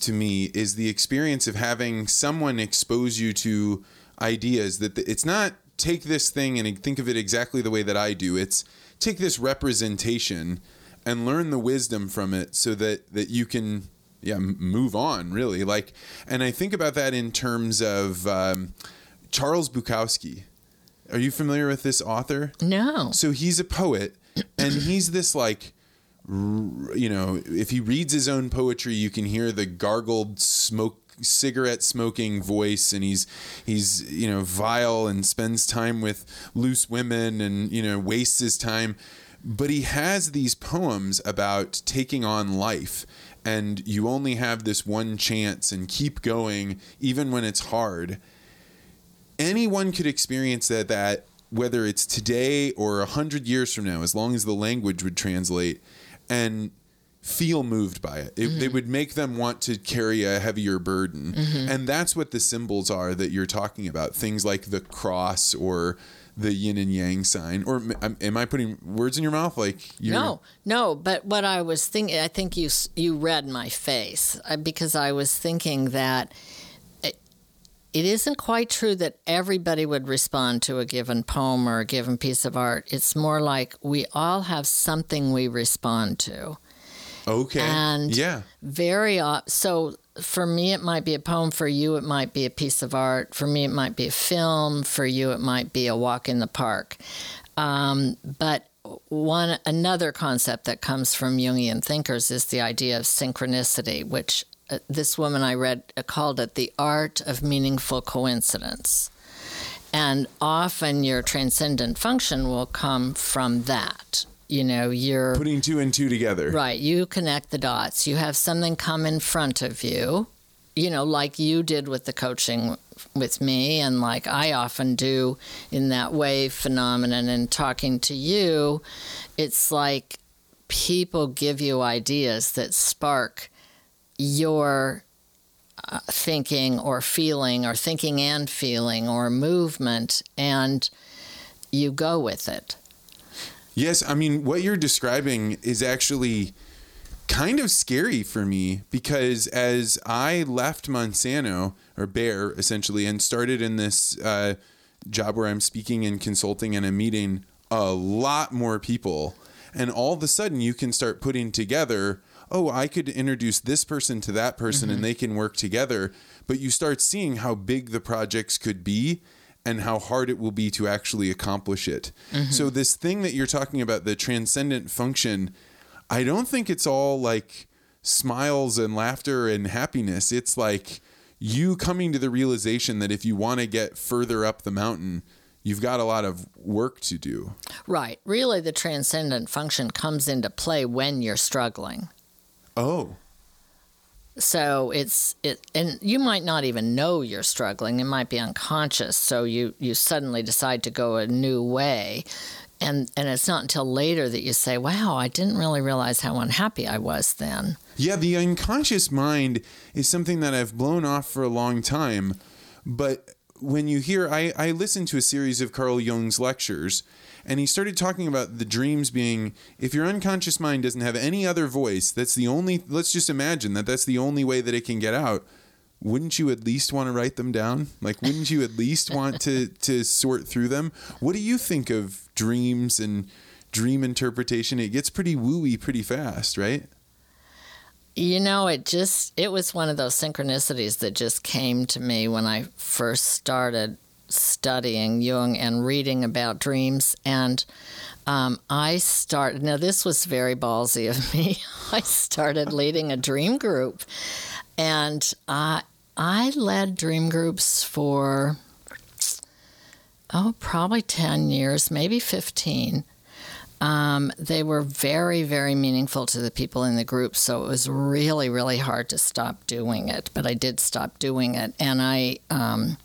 to me is the experience of having someone expose you to ideas that the, it's not take this thing and think of it exactly the way that I do. It's take this representation and learn the wisdom from it so that that you can yeah move on really like and I think about that in terms of um, Charles Bukowski. Are you familiar with this author? No. So he's a poet and he's this like you know, if he reads his own poetry, you can hear the gargled smoke cigarette smoking voice and he's he's you know vile and spends time with loose women and you know wastes his time. But he has these poems about taking on life and you only have this one chance and keep going even when it's hard. Anyone could experience that that whether it's today or a hundred years from now as long as the language would translate. And feel moved by it. it mm-hmm. They would make them want to carry a heavier burden. Mm-hmm. And that's what the symbols are that you're talking about. Things like the cross or the yin and yang sign. Or am I putting words in your mouth? Like no, no. But what I was thinking, I think you you read my face uh, because I was thinking that it isn't quite true that everybody would respond to a given poem or a given piece of art. It's more like we all have something we respond to. Okay. And yeah. Very so for me it might be a poem for you it might be a piece of art for me it might be a film for you it might be a walk in the park um, but one another concept that comes from jungian thinkers is the idea of synchronicity which uh, this woman I read uh, called it the art of meaningful coincidence. And often your transcendent function will come from that. You know, you're putting two and two together. Right. You connect the dots. You have something come in front of you, you know, like you did with the coaching with me, and like I often do in that wave phenomenon and talking to you. It's like people give you ideas that spark your uh, thinking or feeling, or thinking and feeling, or movement, and you go with it. Yes, I mean, what you're describing is actually kind of scary for me because as I left Monsanto or Bayer essentially and started in this uh, job where I'm speaking and consulting and I'm meeting a lot more people, and all of a sudden you can start putting together oh, I could introduce this person to that person mm-hmm. and they can work together. But you start seeing how big the projects could be and how hard it will be to actually accomplish it. Mm-hmm. So, this thing that you're talking about, the transcendent function, I don't think it's all like smiles and laughter and happiness. It's like you coming to the realization that if you want to get further up the mountain, you've got a lot of work to do. Right. Really, the transcendent function comes into play when you're struggling. Oh. So it's it, and you might not even know you're struggling. It might be unconscious. So you you suddenly decide to go a new way, and and it's not until later that you say, "Wow, I didn't really realize how unhappy I was then." Yeah, the unconscious mind is something that I've blown off for a long time, but when you hear, I I listened to a series of Carl Jung's lectures and he started talking about the dreams being if your unconscious mind doesn't have any other voice that's the only let's just imagine that that's the only way that it can get out. Wouldn't you at least want to write them down? Like wouldn't you at least want to to sort through them? What do you think of dreams and dream interpretation? It gets pretty wooey pretty fast right? You know, it just it was one of those synchronicities that just came to me when I first started studying Jung and reading about dreams. And um, I started, now this was very ballsy of me. I started leading a dream group. And I, I led dream groups for, oh, probably 10 years, maybe 15. Um, they were very, very meaningful to the people in the group. So it was really, really hard to stop doing it. But I did stop doing it. And I, um,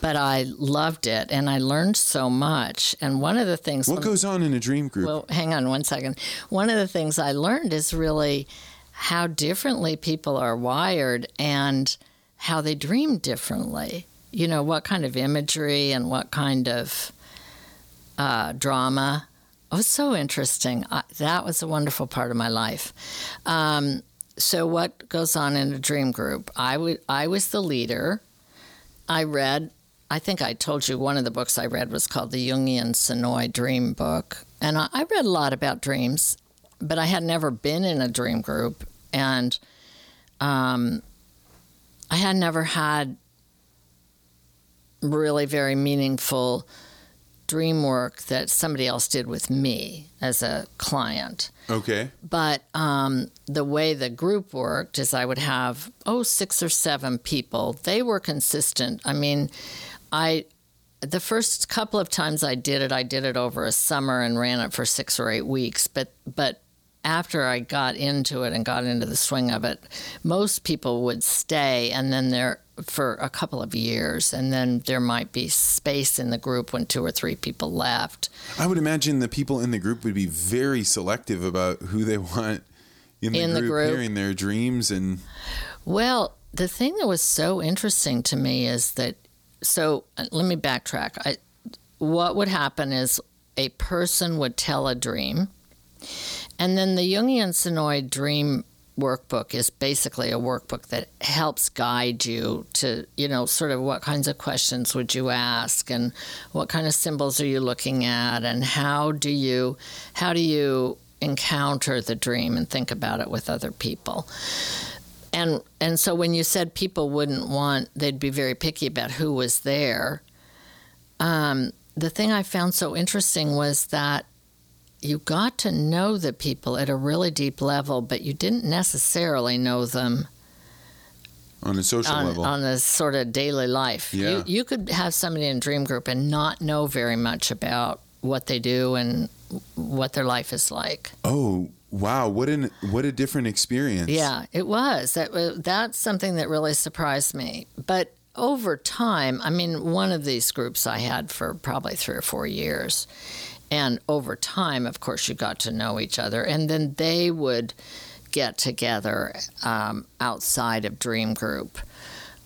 but I loved it and I learned so much. And one of the things. What goes on in a dream group? Well, hang on one second. One of the things I learned is really how differently people are wired and how they dream differently. You know, what kind of imagery and what kind of uh, drama. It was so interesting. I, that was a wonderful part of my life. Um, so, what goes on in a dream group? I, w- I was the leader. I read I think I told you one of the books I read was called the Jungian Senoi Dream Book. And I, I read a lot about dreams, but I had never been in a dream group. And um, I had never had really very meaningful dream work that somebody else did with me as a client. Okay. But um, the way the group worked is I would have, oh, six or seven people. They were consistent. I mean, I the first couple of times I did it, I did it over a summer and ran it for six or eight weeks. But but after I got into it and got into the swing of it, most people would stay and then there for a couple of years, and then there might be space in the group when two or three people left. I would imagine the people in the group would be very selective about who they want in the, In the group, group. hearing their dreams and Well, the thing that was so interesting to me is that so uh, let me backtrack. I, what would happen is a person would tell a dream, and then the Jungian Senoi dream workbook is basically a workbook that helps guide you to, you know, sort of what kinds of questions would you ask and what kind of symbols are you looking at and how do you how do you encounter the dream and think about it with other people and and so when you said people wouldn't want they'd be very picky about who was there um, the thing i found so interesting was that you got to know the people at a really deep level but you didn't necessarily know them on a social on, level. on a sort of daily life Yeah. you, you could have somebody in dream group and not know very much about what they do and what their life is like oh, wow, what an what a different experience. Yeah, it was. That that's something that really surprised me. But over time, I mean, one of these groups I had for probably three or four years, and over time, of course, you got to know each other, and then they would get together um, outside of Dream Group.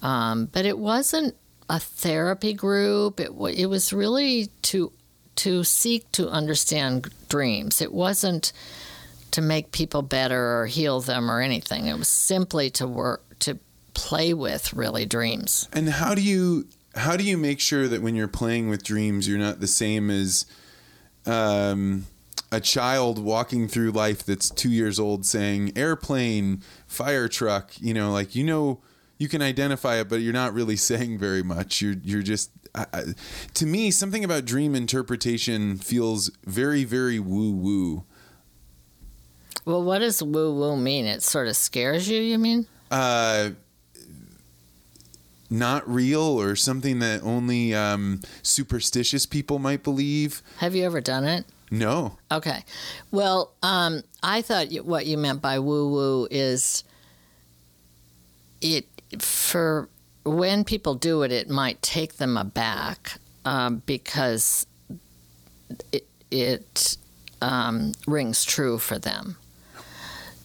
Um, but it wasn't a therapy group. It it was really to to seek to understand dreams. It wasn't to make people better or heal them or anything. It was simply to work to play with really dreams. And how do you how do you make sure that when you're playing with dreams, you're not the same as um, a child walking through life that's two years old saying airplane, fire truck. You know, like you know you can identify it, but you're not really saying very much. You're you're just. To me, something about dream interpretation feels very, very woo woo. Well, what does woo woo mean? It sort of scares you, you mean? uh, not real or something that only um, superstitious people might believe. Have you ever done it? No. Okay. Well, um, I thought what you meant by woo woo is it for when people do it, it might take them aback um, because it, it um, rings true for them.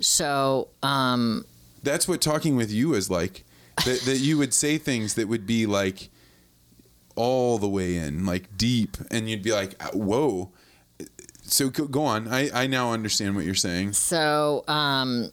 So, um, That's what talking with you is like. that, that you would say things that would be like all the way in, like deep, and you'd be like, whoa. So go go on. I, I now understand what you're saying. So um,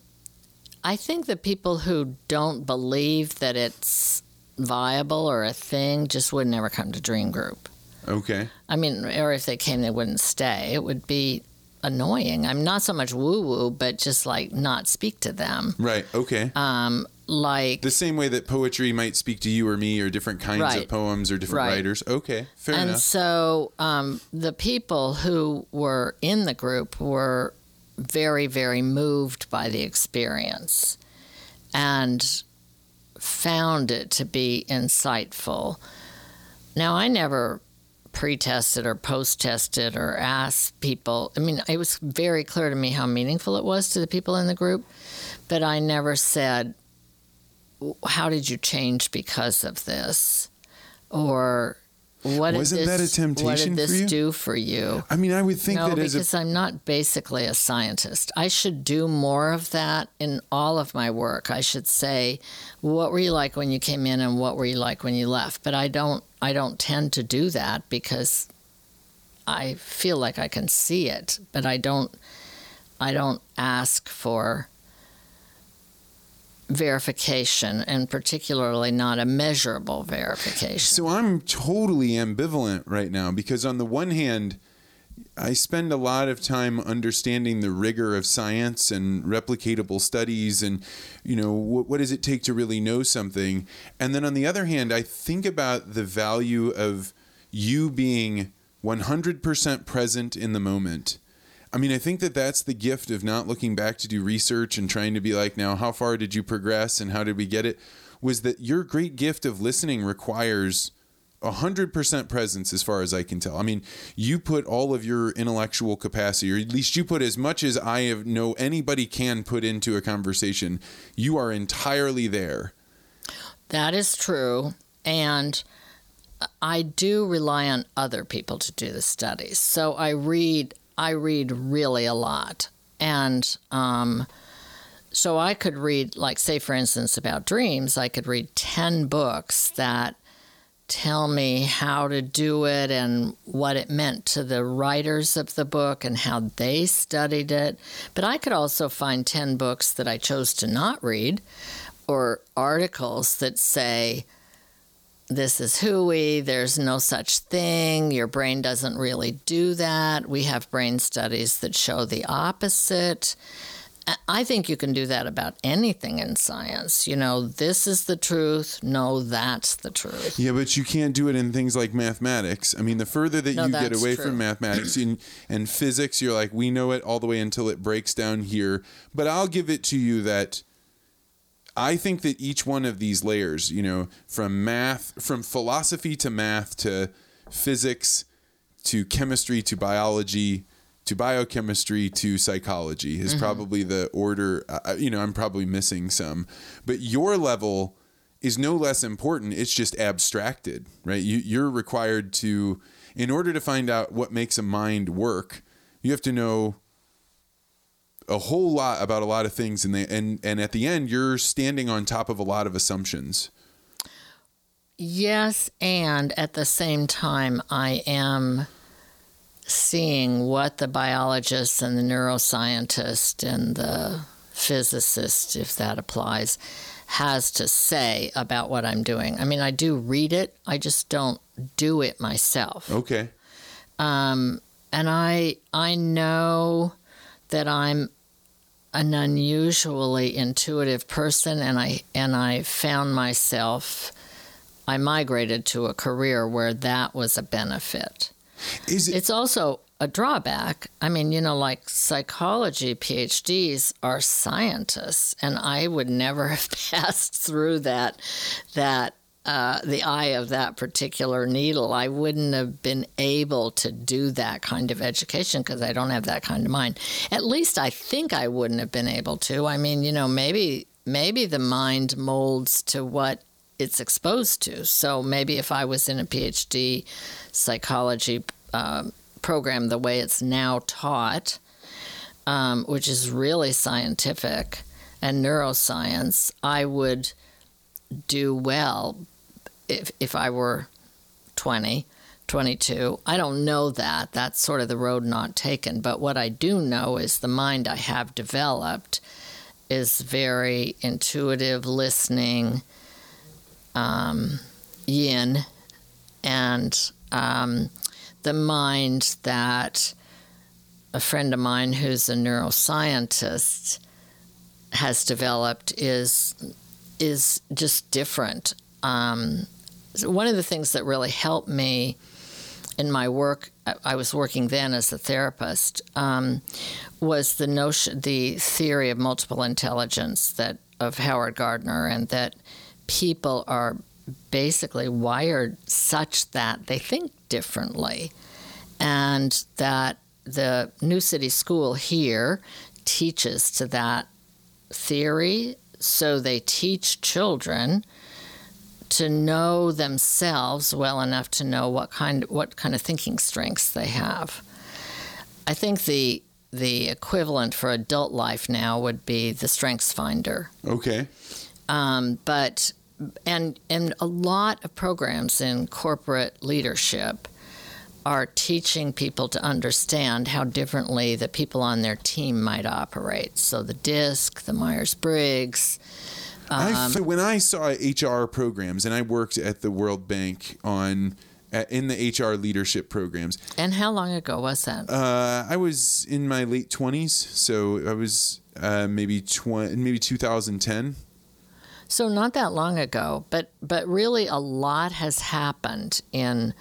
I think that people who don't believe that it's viable or a thing just would never come to Dream Group. Okay. I mean, or if they came, they wouldn't stay. It would be annoying. I'm not so much woo woo, but just like not speak to them. Right. Okay. Um, like the same way that poetry might speak to you or me, or different kinds Right. of poems or different Right. writers. Okay. Fair and enough. so um, the people who were in the group were very, very moved by the experience and found it to be insightful. Now, I never pre tested or post tested or asked people. I mean, it was very clear to me how meaningful it was to the people in the group, but I never said, How did you change because of this? Or what Wasn't did that a this, What temptation did for this you? do for you? I mean, I would think no, that as a because I'm not basically a scientist. I should do more of that in all of my work. I should say, what were you like when you came in, and what were you like when you left? But I don't. I don't tend to do that because I feel like I can see it, but I don't. I don't ask for verification, and particularly not a measurable verification. So I'm totally ambivalent right now because on the one hand, I spend a lot of time understanding the rigor of science and replicatable studies and you know what, what does it take to really know something and then on the other hand I think about the value of you being 100% present in the moment I mean I think that that's the gift of not looking back to do research and trying to be like now how far did you progress and how did we get it was that your great gift of listening requires a hundred percent presence as far as I can tell. I mean, you put all of your intellectual capacity, or at least you put as much as I have know anybody can put into a conversation. You are entirely there. That is true. And I do rely on other people to do the studies. So I read I read really a lot. And um, so I could read like say for instance about dreams, I could read 10 books that tell me how to do it and what it meant to the writers of the book and how they studied it. But I could also find 10 books that I chose to not read or articles that say, this is hooey, there's no such thing, your brain doesn't really do that. We have brain studies that show the opposite. I- think you can do that about anything in science. You know, this is the truth. No, that's the truth. Yeah, but you can't do it in things like mathematics. I mean, the further that No, you get away true. from mathematics and, and physics, you're like, we know it all the way until it breaks down here. But I'll give it to you that I think that each one of these layers, you know, from math, from philosophy to math to physics to chemistry to biology to biochemistry to psychology is probably the order. Uh, you know, I'm probably missing some, but your level is no less important. It's just abstracted, right? You, you're required to, in order to find out what makes a mind work, you have to know a whole lot about a lot of things, and they, and and at the end, you're standing on top of a lot of assumptions. Yes, and at the same time, I am seeing what the biologist and the neuroscientist and the physicist, if that applies, has to say about what I'm doing. I mean, I do read it, I just don't do it myself. Okay. Um, and I I know that I'm an unusually intuitive person, and I and I found myself. I migrated to a career where that was a benefit. Is it? It's also a drawback. I mean, you know, like psychology PhDs are scientists, and I would never have passed through that that uh, the eye of that particular needle. I wouldn't have been able to do that kind of education because I don't have that kind of mind. At least I think I wouldn't have been able to. I mean, you know, maybe maybe the mind molds to what it's exposed to. So maybe if I was in a PhD psychology um, program the way it's now taught, um, which is really scientific and neuroscience, I would do well if, if I were 20, 22. I don't know that. That's sort of the road not taken. But what I do know is the mind I have developed is very intuitive, listening, um, yin, and um, the mind that a friend of mine who's a neuroscientist has developed is is just different. Um, one of the things that really helped me in my work, I was working then as a therapist, um, was the notion, the theory of multiple intelligence that of Howard Gardner, and that people are basically wired such that they think differently, and that the New City School here teaches to that theory. So they teach children to know themselves well enough to know what kind what kind of thinking strengths they have. I think the the equivalent for adult life now would be the Strengths Finder. Okay. Um, but and and a lot of programs in corporate leadership are teaching people to understand how differently the people on their team might operate. So the DISC, the Myers Briggs. Um, I, when I saw HR programs, and I worked at the World Bank on in the HR leadership programs. And how long ago was that? Uh, I was in my late twenties, so I was uh, maybe twenty, maybe 2010. So not that long ago, but but really a lot has happened in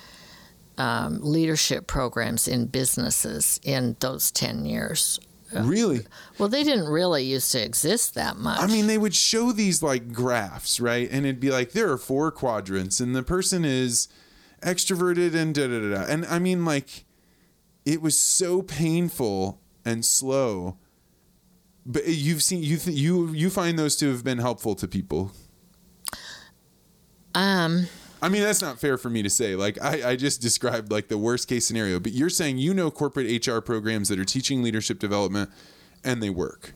um, leadership programs in businesses in those 10 years. Really? Well, they didn't really used to exist that much. I mean, they would show these like graphs, right? And it'd be like, there are four quadrants, and the person is extroverted and da da da. And I mean, like, it was so painful and slow. But you've seen you th- you you find those to have been helpful to people. Um I mean, that's not fair for me to say. Like, I, I just described like the worst case scenario, but you're saying you know corporate HR programs that are teaching leadership development and they work.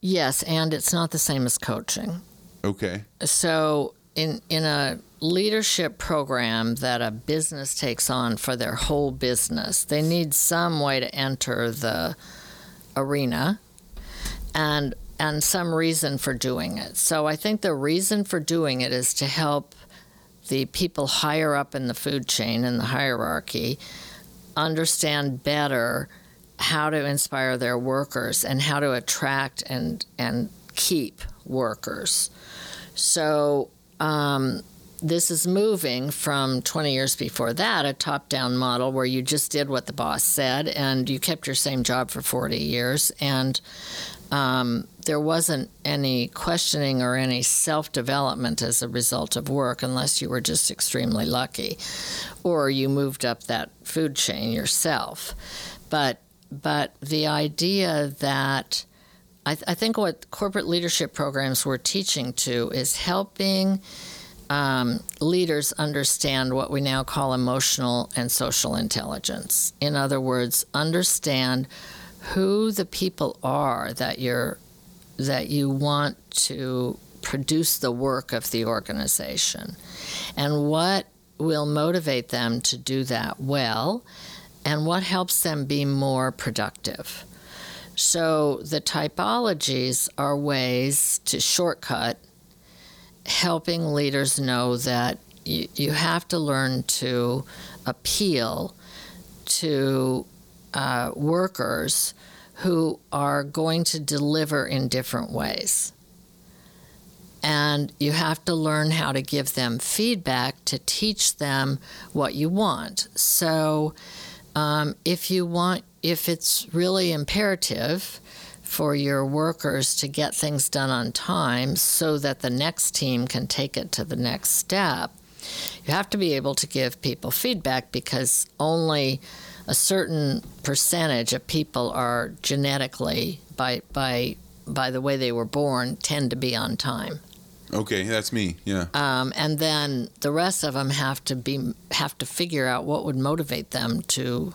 Yes, and it's not the same as coaching. Okay. So, in in a leadership program that a business takes on for their whole business, they need some way to enter the arena. And and some reason for doing it. So I think the reason for doing it is to help the people higher up in the food chain in the hierarchy understand better how to inspire their workers and how to attract and and keep workers. So um, this is moving from 20 years before that, a top down model where you just did what the boss said and you kept your same job for 40 years. And um, there wasn't any questioning or any self development as a result of work unless you were just extremely lucky or you moved up that food chain yourself. But, but the idea that I, th- I think what corporate leadership programs were teaching to is helping um, leaders understand what we now call emotional and social intelligence. In other words, understand who the people are that you're that you want to produce the work of the organization and what will motivate them to do that well and what helps them be more productive. So the typologies are ways to shortcut helping leaders know that you, you have to learn to appeal to uh, workers who are going to deliver in different ways. And you have to learn how to give them feedback to teach them what you want. So, um, if you want, if it's really imperative for your workers to get things done on time so that the next team can take it to the next step, you have to be able to give people feedback because only a certain percentage of people are genetically by by by the way they were born tend to be on time. Okay, that's me. Yeah. Um, and then the rest of them have to be have to figure out what would motivate them to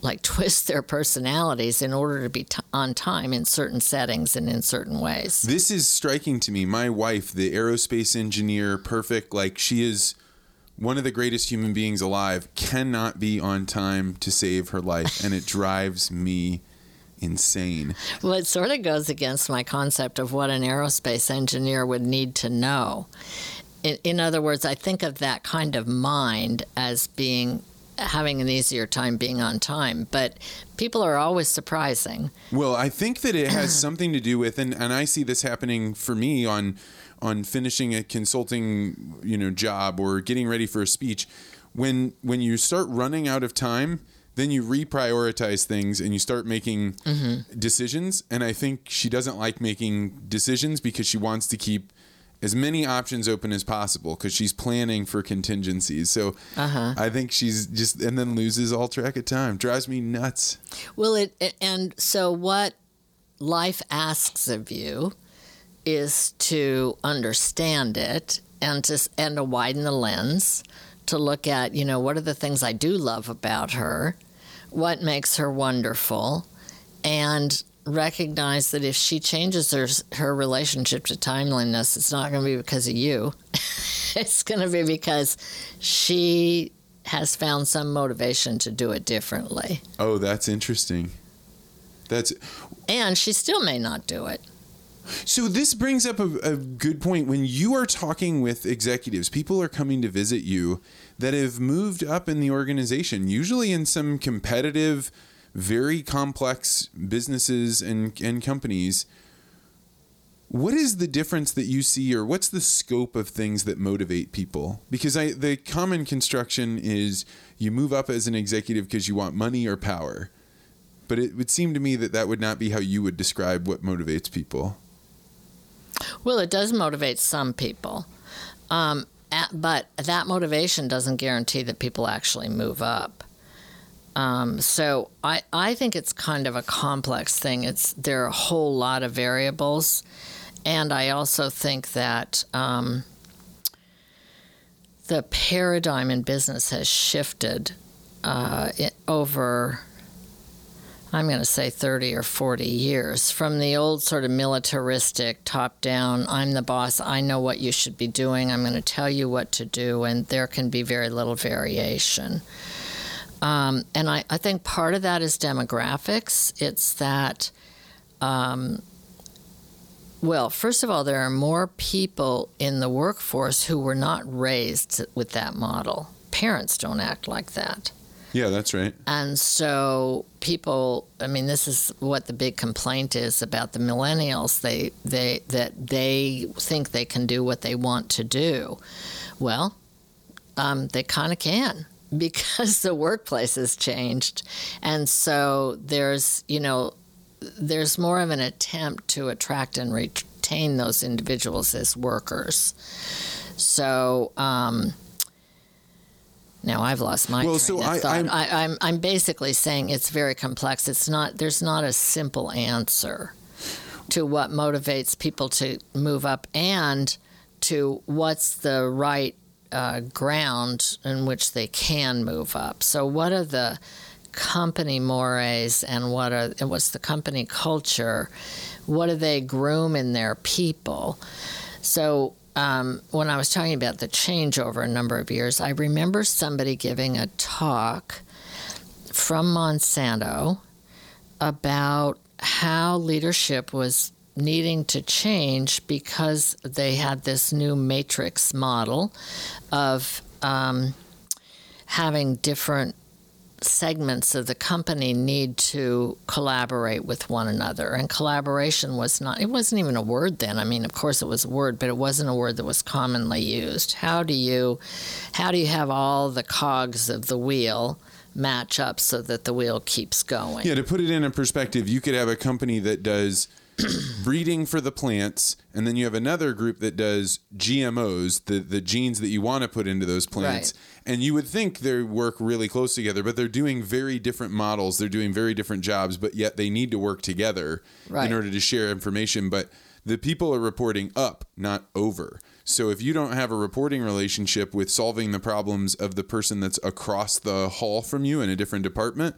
like twist their personalities in order to be t- on time in certain settings and in certain ways. This is striking to me. My wife, the aerospace engineer, perfect, like she is one of the greatest human beings alive, cannot be on time to save her life. And it drives me insane. Well, it sort of goes against my concept of what an aerospace engineer would need to know. In, in other words, I think of that kind of mind as being having an easier time being on time. But people are always surprising. Well, I think that it has something to do with, and, and I see this happening for me on on finishing a consulting you know job or getting ready for a speech. When when you start running out of time, then you reprioritize things and you start making mm-hmm. decisions. And I think she doesn't like making decisions because she wants to keep as many options open as possible because she's planning for contingencies. So uh-huh. I think she's just and then loses all track of time. Drives me nuts. Well, it, it and so what life asks of you is to understand it and to and to widen the lens to look at you know what are the things I do love about her, what makes her wonderful, and recognize that if she changes her her relationship to timeliness, it's not going to be because of you. it's going to be because she has found some motivation to do it differently. Oh, that's interesting. That's And she still may not do it. So. This brings up a, a good point. When you are talking with executives, people are coming to visit you that have moved up in the organization, usually in some competitive, very complex businesses and, and companies. What is the difference that you see, or what's the scope of things that motivate people? Because I, the common construction is you move up as an executive because you want money or power. But it would seem to me that that would not be how you would describe what motivates people. Well, it does motivate some people. Um, a- but that motivation doesn't guarantee that people actually move up. Um, so I, I think it's kind of a complex thing. It's there are a whole lot of variables, and I also think that um, the paradigm in business has shifted uh, it, over I'm going to say 30 or 40 years from the old sort of militaristic top down, I'm the boss, I know what you should be doing, I'm going to tell you what to do, and there can be very little variation. Um, and I, I think part of that is demographics. It's that, um, well, first of all, there are more people in the workforce who were not raised with that model. Parents don't act like that. Yeah, that's right. And so people, I mean, this is what the big complaint is about the millennials. They they that they think they can do what they want to do. Well, um, they kind of can because the workplace has changed, and so there's you know there's more of an attempt to attract and retain those individuals as workers. So. Um, now I've lost my Well, train so of I- thought. I'm- I, I'm I'm basically saying it's very complex. It's not there's not a simple answer to what motivates people to move up and to what's the right uh, ground in which they can move up. So what are the company mores and what are and what's the company culture? What do they groom in their people? So um, when I was talking about the change over a number of years, I remember somebody giving a talk from Monsanto about how leadership was needing to change because they had this new matrix model of um, having different segments of the company need to collaborate with one another. And collaboration was not it wasn't even a word then. I mean of course it was a word but it wasn't a word that was commonly used. How do you how do you have all the cogs of the wheel match up so that the wheel keeps going? Yeah, to put it in a perspective, you could have a company that does breeding for the plants, and then you have another group that does GMOs, the, the genes that you want to put into those plants. And you would think they work really close together, but they're doing very different models. They're doing very different jobs, but yet they need to work together Right. in order to share information. But the people are reporting up, not over. So if you don't have a reporting relationship with solving the problems of the person that's across the hall from you in a different department,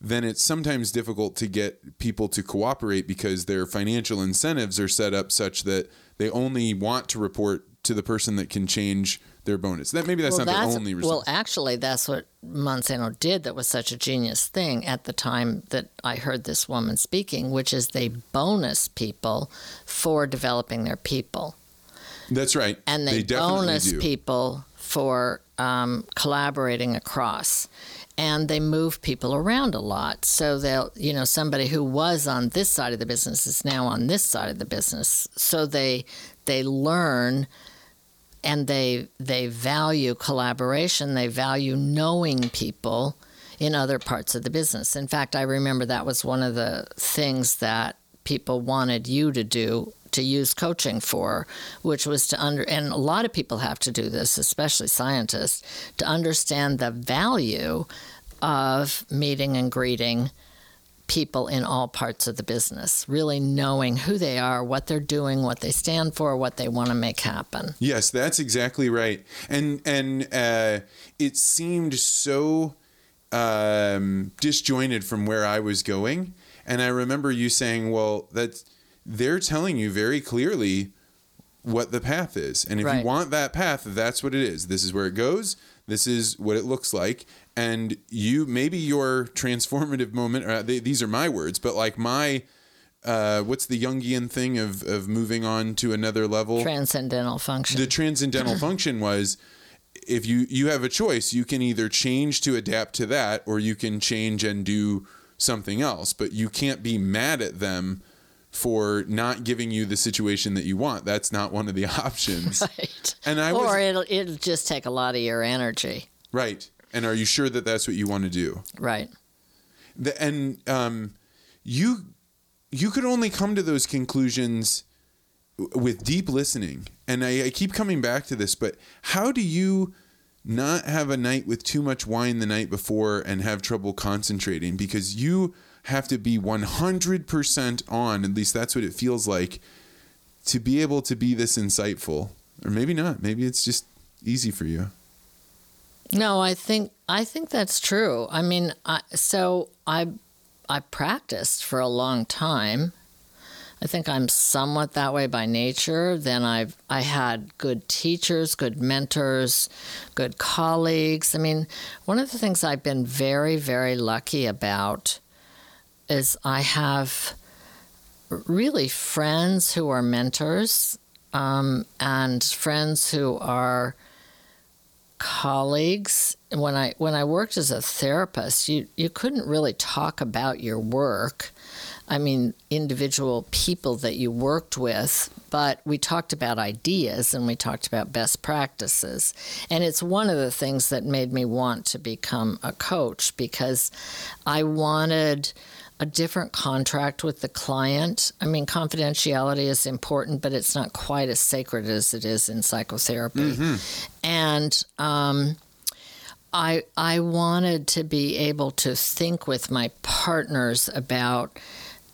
then it's sometimes difficult to get people to cooperate because their financial incentives are set up such that they only want to report to the person that can change their bonus. That maybe that's well, not that's, the only result. well, actually, that's what Monsanto did. That was such a genius thing at the time that I heard this woman speaking, which is they bonus people for developing their people, that's right. and they, definitely bonus do. people for um, collaborating across. And they move people around a lot. So they'll, you know, somebody who was on this side of the business is now on this side of the business. So they they learn and they they value collaboration. They value knowing people in other parts of the business. In fact, I remember that was one of the things that people wanted you to do to use coaching for, which was to under and a lot of people have to do this, especially scientists, to understand the value of meeting and greeting people in all parts of the business, really knowing who they are, what they're doing, what they stand for, what they want to make happen. Yes, that's exactly right. And and uh, it seemed so um, disjointed from where I was going. And I remember you saying, "Well, that's they're telling you very clearly what the path is, and if Right. you want that path, that's what it is. This is where it goes. This is what it looks like." And you, maybe your transformative moment. Or they, these are my words, but like my. Uh, what's the Jungian thing of, of moving on to another level? Transcendental function. the transcendental function was if you you have a choice you can either change to adapt to that or you can change and do something else but you can't be mad at them for not giving you the situation that you want that's not one of the options right. and i was or it'll it'll just take a lot of your energy. right and are you sure that that's what you want to do Right. the, and um, you you could only come to those conclusions with deep listening. And I, I keep coming back to this, but how do you not have a night with too much wine the night before and have trouble concentrating? Because you have to be 100% on, at least that's what it feels like, to be able to be this insightful. Or maybe not. Maybe it's just easy for you. No, I think I think that's true. I mean, I, so I I practiced for a long time. I think I'm somewhat that way by nature. Then I've I had good teachers, good mentors, good colleagues. I mean, one of the things I've been very very lucky about is I have really friends who are mentors um, and friends who are colleagues when I when I worked as a therapist you you couldn't really talk about your work I mean individual people that you worked with but we talked about ideas and we talked about best practices and it's one of the things that made me want to become a coach because I wanted a different contract with the client. I mean, confidentiality is important, but it's not quite as sacred as it is in psychotherapy. And um, I I wanted to be able to think with my partners about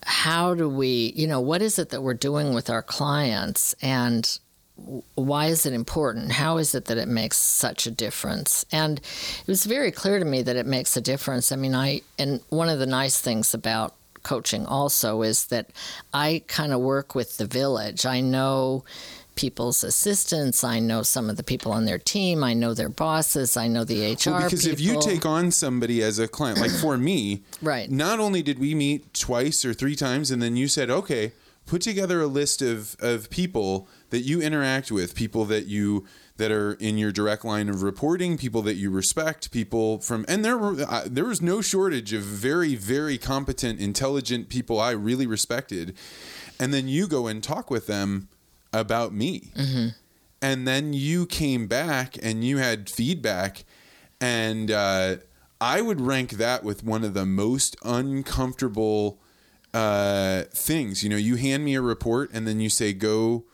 how do we, you know, what is it that we're doing with our clients and why is it important? How is it that it makes such a difference? And it was very clear to me that it makes a difference. I mean, I, and one of the nice things about coaching also is that I kind of work with the village. I know people's assistants, I know some of the people on their team, I know their bosses, I know the HR Well, because if you take on somebody as a client, like for me, Right. Not only did we meet twice or three times, and then you said, "Okay, put together a list of of people that you interact with, people that you that are in your direct line of reporting, people that you respect, people from, and there were uh, there was no shortage of very very competent, intelligent people I really respected, and then you go and talk with them about me." and then you came back and you had feedback and uh, i would rank that with one of the most uncomfortable uh, things. You know you hand me a report and then you say go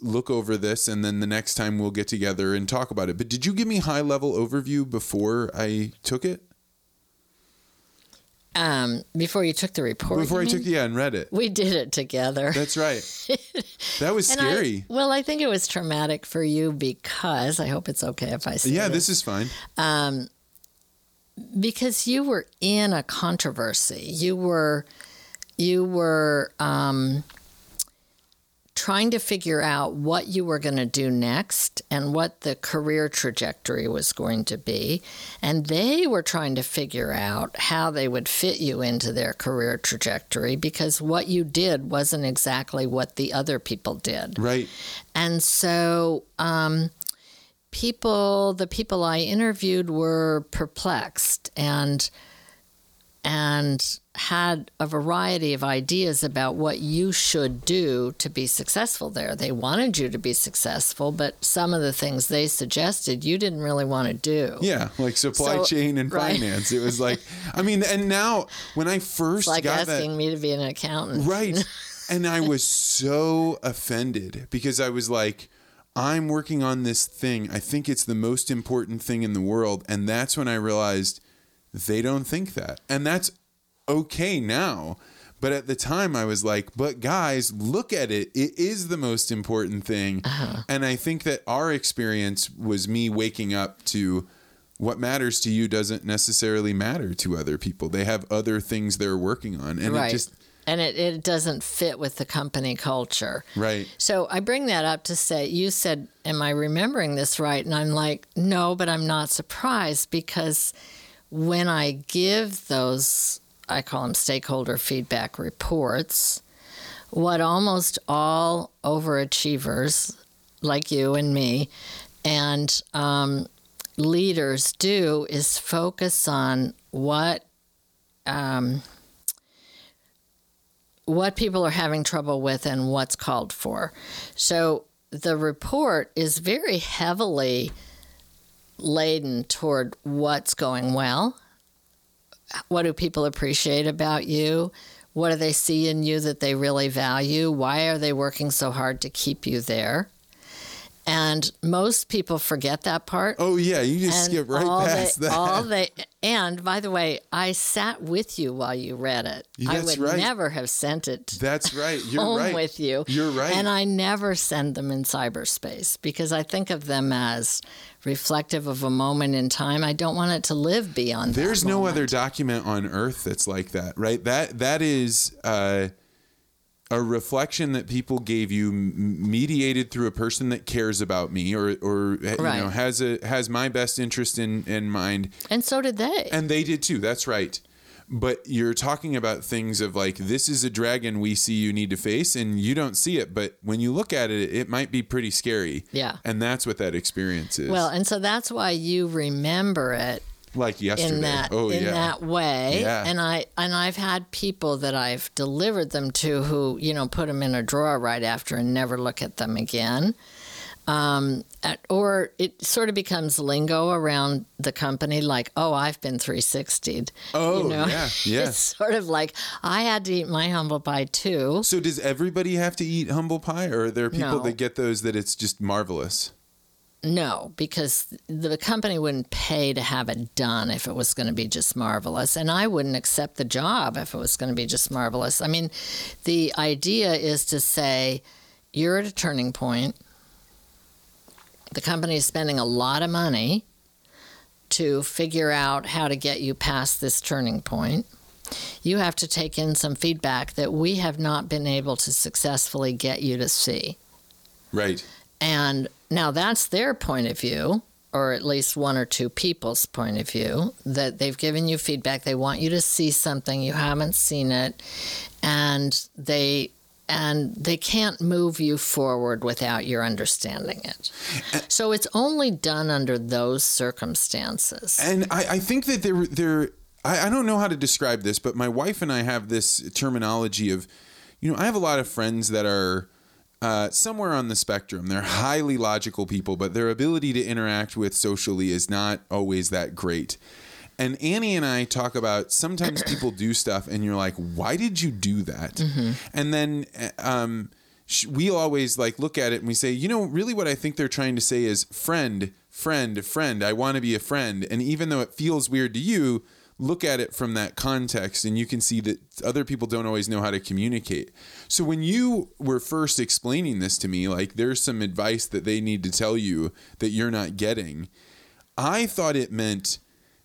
look over this and then the next time we'll get together and talk about it. But did you give me high level overview before i took it um, before you took the report. before i you took mean? yeah and read it We did it together. that's right that was And I- scary well, I think it was traumatic for you because I hope it's okay if I say yeah this. this is fine Um, because you were in a controversy. You were you were um, trying to figure out what you were going to do next and what the career trajectory was going to be, and they were trying to figure out how they would fit you into their career trajectory because what you did wasn't exactly what the other people did. right And so um, people, the people I interviewed were perplexed and and had a variety of ideas about what you should do to be successful there. They wanted you to be successful, but some of the things they suggested you didn't really want to do. Yeah, like supply So- chain and right. finance. It was like, I mean, and now when I first It's like got asking that, me to be an accountant. right, and I was so offended because I was like, I'm working on this thing. I think it's the most important thing in the world, and that's when I realized they don't think that, and that's okay now. But at the time, I was like, but guys, look at it. It is the most important thing. Uh-huh. And I think that our experience was me waking up to what matters to you doesn't necessarily matter to other people. They have other things they're working on. And right. it just, and it, it doesn't fit with the company culture. right. So I bring that up to say, you said, Am I remembering this right? And I'm like, No, but I'm not surprised because when I give those, I call them stakeholder feedback reports, what almost all overachievers like you and me and um, leaders do is focus on what. Um, what people are having trouble with and what's called for. So the report is very heavily laden toward what's going well. What do people appreciate about you? What do they see in you that they really value? Why are they working so hard to keep you there? And most people forget that part Oh, yeah. You just and skip right past they, that. All they, and by the way, I sat with you while you read it. That's I would right. never have sent it That's right. You're home right. with you. You're right. And I never send them in cyberspace because I think of them as reflective of a moment in time. I don't want it to live beyond. that There's no moment. other document on earth that's like that, right? That that is uh, a reflection that people gave you, mediated through a person that cares about me, or or you know has a has my best interest in in mind, And so did they. and they did too. That's right. But you're talking about things of like this is a dragon we see you need to face, and you don't see it. But when you look at it, it might be pretty scary. Yeah. and that's what that experience is. well, and so that's why you remember it like yesterday. in that oh in yeah. that way Yeah. and i and i've had people that i've delivered them to who you know put them in a drawer right after and never look at them again um, at, or it sort of becomes lingo around the company like oh i've been 360'd Oh, you know yeah, yeah. it's sort of like i had to eat my humble pie too So does everybody have to eat humble pie, or are there people No. that get those that it's just marvelous? No, because the company wouldn't pay to have it done if it was going to be just marvelous. And I wouldn't accept the job if it was going to be just marvelous. I mean, the idea is to say, you're at a turning point. The company is spending a lot of money to figure out how to get you past this turning point. You have to take in some feedback that we have not been able to successfully get you to see. Right. And now that's their point of view, or at least one or two people's point of view, that they've given you feedback. They want you to see something, you haven't seen it, and they and they can't move you forward without your understanding it. So it's only done under those circumstances. And I, I think that there, there. I, I don't know how to describe this, but my wife and I have this terminology of, you know, I have a lot of friends that are. Uh, somewhere on the spectrum, they're highly logical people, but their ability to interact with socially is not always that great. And Annie and I talk about sometimes people do stuff, and you're like, "Why did you do that?" And then um, we always like look at it and we say, "You know, really, what I think they're trying to say is friend, friend, friend. I want to be a friend." And even though it feels weird to you, look at it from that context, and you can see that other people don't always know how to communicate. So when you were first explaining this to me, like there's some advice that they need to tell you that you're not getting. I thought it meant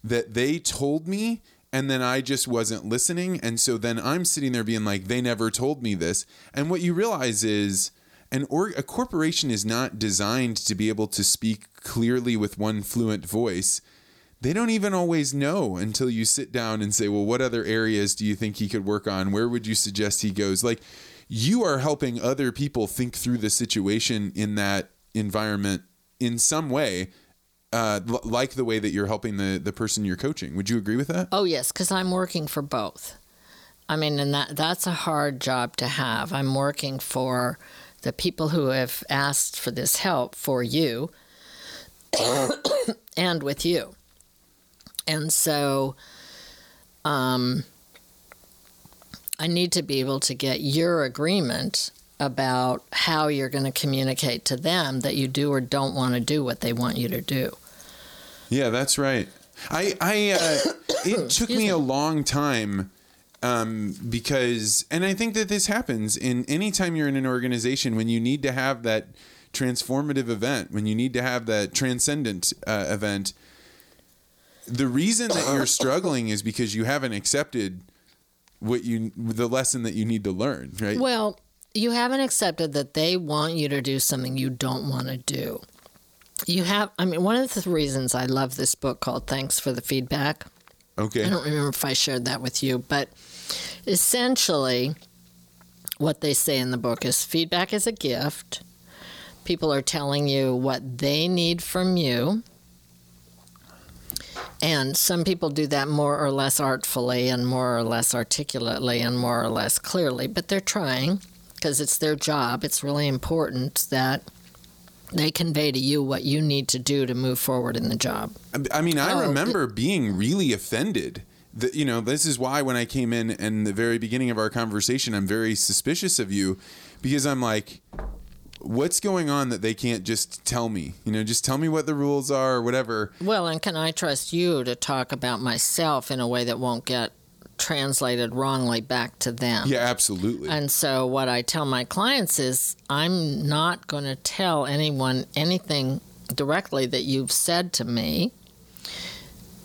that they told me and then I just wasn't listening. And so then I'm sitting there being like, they never told me this. And what you realize is an or- a corporation is not designed to be able to speak clearly with one fluent voice. They don't even always know until you sit down and say, well, what other areas do you think he could work on? Where would you suggest he goes? Like, you are helping other people think through the situation in that environment in some way, uh, l- like the way that you're helping the the person you're coaching. Would you agree with that? Oh yes, because I'm working for both. I mean, and that that's a hard job to have. I'm working for the people who have asked for this help for you and with you. And so um, I need to be able to get your agreement about how you're going to communicate to them that you do or don't want to do what they want you to do. Yeah, that's right. I, I, uh, it took me a long time um, because, and I think that this happens in any time you're in an organization when you need to have that transformative event, when you need to have that transcendent uh, event. The reason that you're struggling is because you haven't accepted what you the lesson that you need to learn, right? Well, you haven't accepted that they want you to do something you don't want to do. You have, I mean, one of the reasons I love this book called Thanks for the Feedback. okay. I don't remember if I shared that with you, but essentially, what they say in the book is feedback is a gift. People are telling you what they need from you. And some people do that more or less artfully and more or less articulately and more or less clearly, but they're trying because it's their job. It's really important that they convey to you what you need to do to move forward in the job. I- mean, I Oh, remember being really offended. That you know, this is why when I came in in the very beginning of our conversation, I'm very suspicious of you because I'm like, what's going on that they can't just tell me? You know, just tell me what the rules are or whatever. Well, and can I trust you to talk about myself in a way that won't get translated wrongly back to them? Yeah, absolutely. And so, what I tell my clients is, I'm not going to tell anyone anything directly that you've said to me,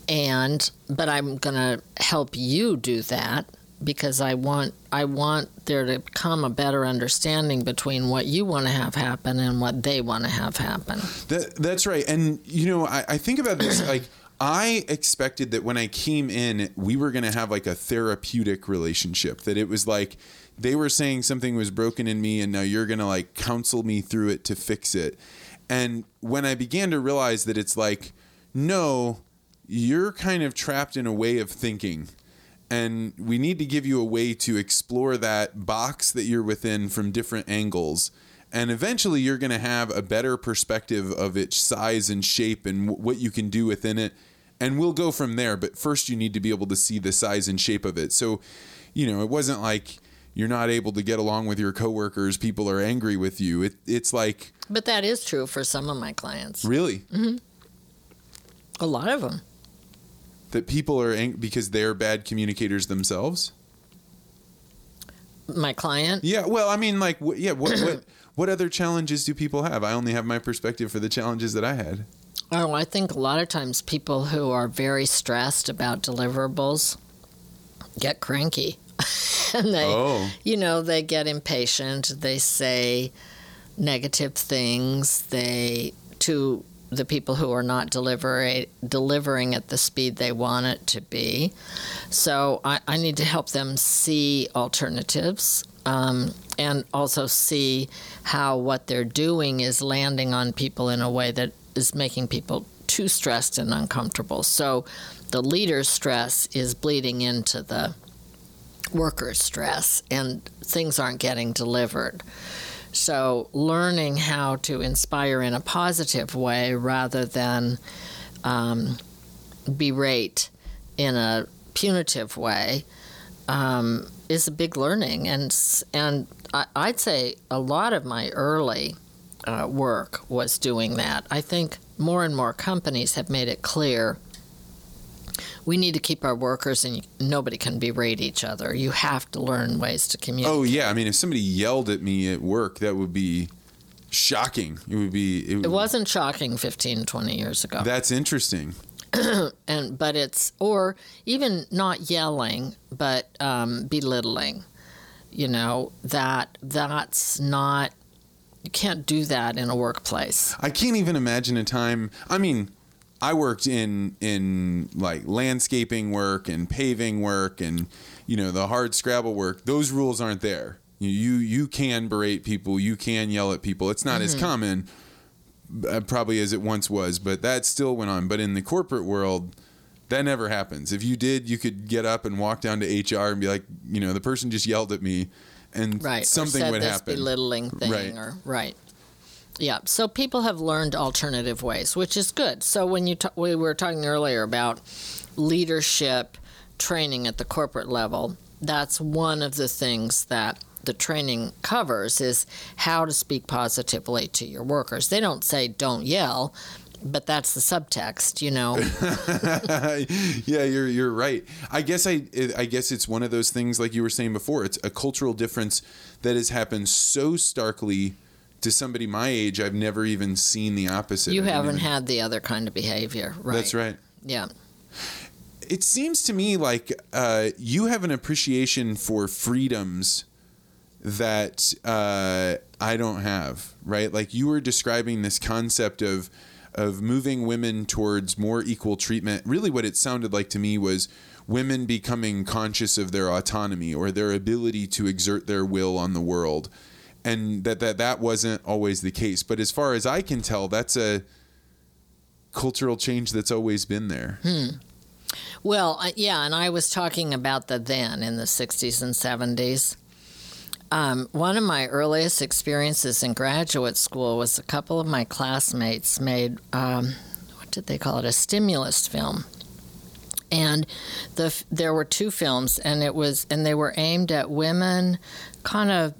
and but I'm going to help you do that because I want I want there to come a better understanding between what you want to have happen and what they want to have happen. That, that's right. And, you know, I, I think about this like, I expected that when I came in, we were going to have like a therapeutic relationship, that it was like they were saying something was broken in me, and now you're going to like counsel me through it to fix it. And when I began to realize that it's like, no, you're kind of trapped in a way of thinking and we need to give you a way to explore that box that you're within from different angles. And eventually you're going to have a better perspective of its size and shape and w- what you can do within it. And we'll go from there but first you need to be able to see the size and shape of it. So you know it wasn't like you're not able to get along with your coworkers people are angry with you. It, it's like But that is true for some of my clients. really? Mm-hmm. A lot of them. That people are ang- because they're bad communicators themselves My client. Yeah, well, I mean, like, wh- yeah, what, what, what other challenges do people have? I only have my perspective for the challenges that I had. Oh, I think a lot of times people who are very stressed about deliverables get cranky. and they, Oh. you know, they get impatient. They say negative things. They, to the people who are not deliver, delivering at the speed they want it to be. So I, I need to help them see alternatives um, and also see how what they're doing is landing on people in a way that is making people too stressed and uncomfortable. So the leader's stress is bleeding into the worker's stress, and things aren't getting delivered. So, learning how to inspire in a positive way rather than um, berate in a punitive way um, is a big learning. And, and I, I'd say a lot of my early uh, work was doing that. I think more and more companies have made it clear we need to keep our workers and nobody can berate each other. You have to learn ways to communicate. Oh yeah, I mean, if somebody yelled at me at work, that would be shocking. It would be. It, It wasn't shocking 15, 20 years ago. That's interesting. and but it's or even not yelling but um, belittling you know that that's not you can't do that in a workplace I can't even imagine a time. I mean, I worked in in like landscaping work and paving work and you know the hard Scrabble work. Those rules aren't there. You you, can berate people. You can yell at people. It's not as common, uh, probably as it once was, but that still went on. But in the corporate world, that never happens. If you did, you could get up and walk down to HR and be like, you know, the person just yelled at me, and right. something would happen. belittling thing, Right. or right. Yeah. So people have learned alternative ways, which is good. So when you we were talking earlier about leadership training at the corporate level, that's one of the things that the training covers is how to speak positively to your workers. They don't say don't yell, but that's the subtext, you know. yeah, you're you're right. I guess I I guess it's one of those things like you were saying before. It's a cultural difference that has happened so starkly to somebody my age. I've never even seen the opposite. you haven't even- had the other kind of behavior, right? That's right. Yeah. It seems to me like uh, you have an appreciation for freedoms that uh, I don't have. Right? Like you were describing this concept of of moving women towards more equal treatment. Really, what it sounded like to me was women becoming conscious of their autonomy or their ability to exert their will on the world, and that that that wasn't always the case. But as far as I can tell, that's a cultural change that's always been there. Well, I- yeah, and I was talking about the then in the 60s and 70s. Um, one of my earliest experiences in graduate school was a couple of my classmates made, um, what did they call it, a stimulus film. And the there were two films, and it was and they were aimed at women, kind of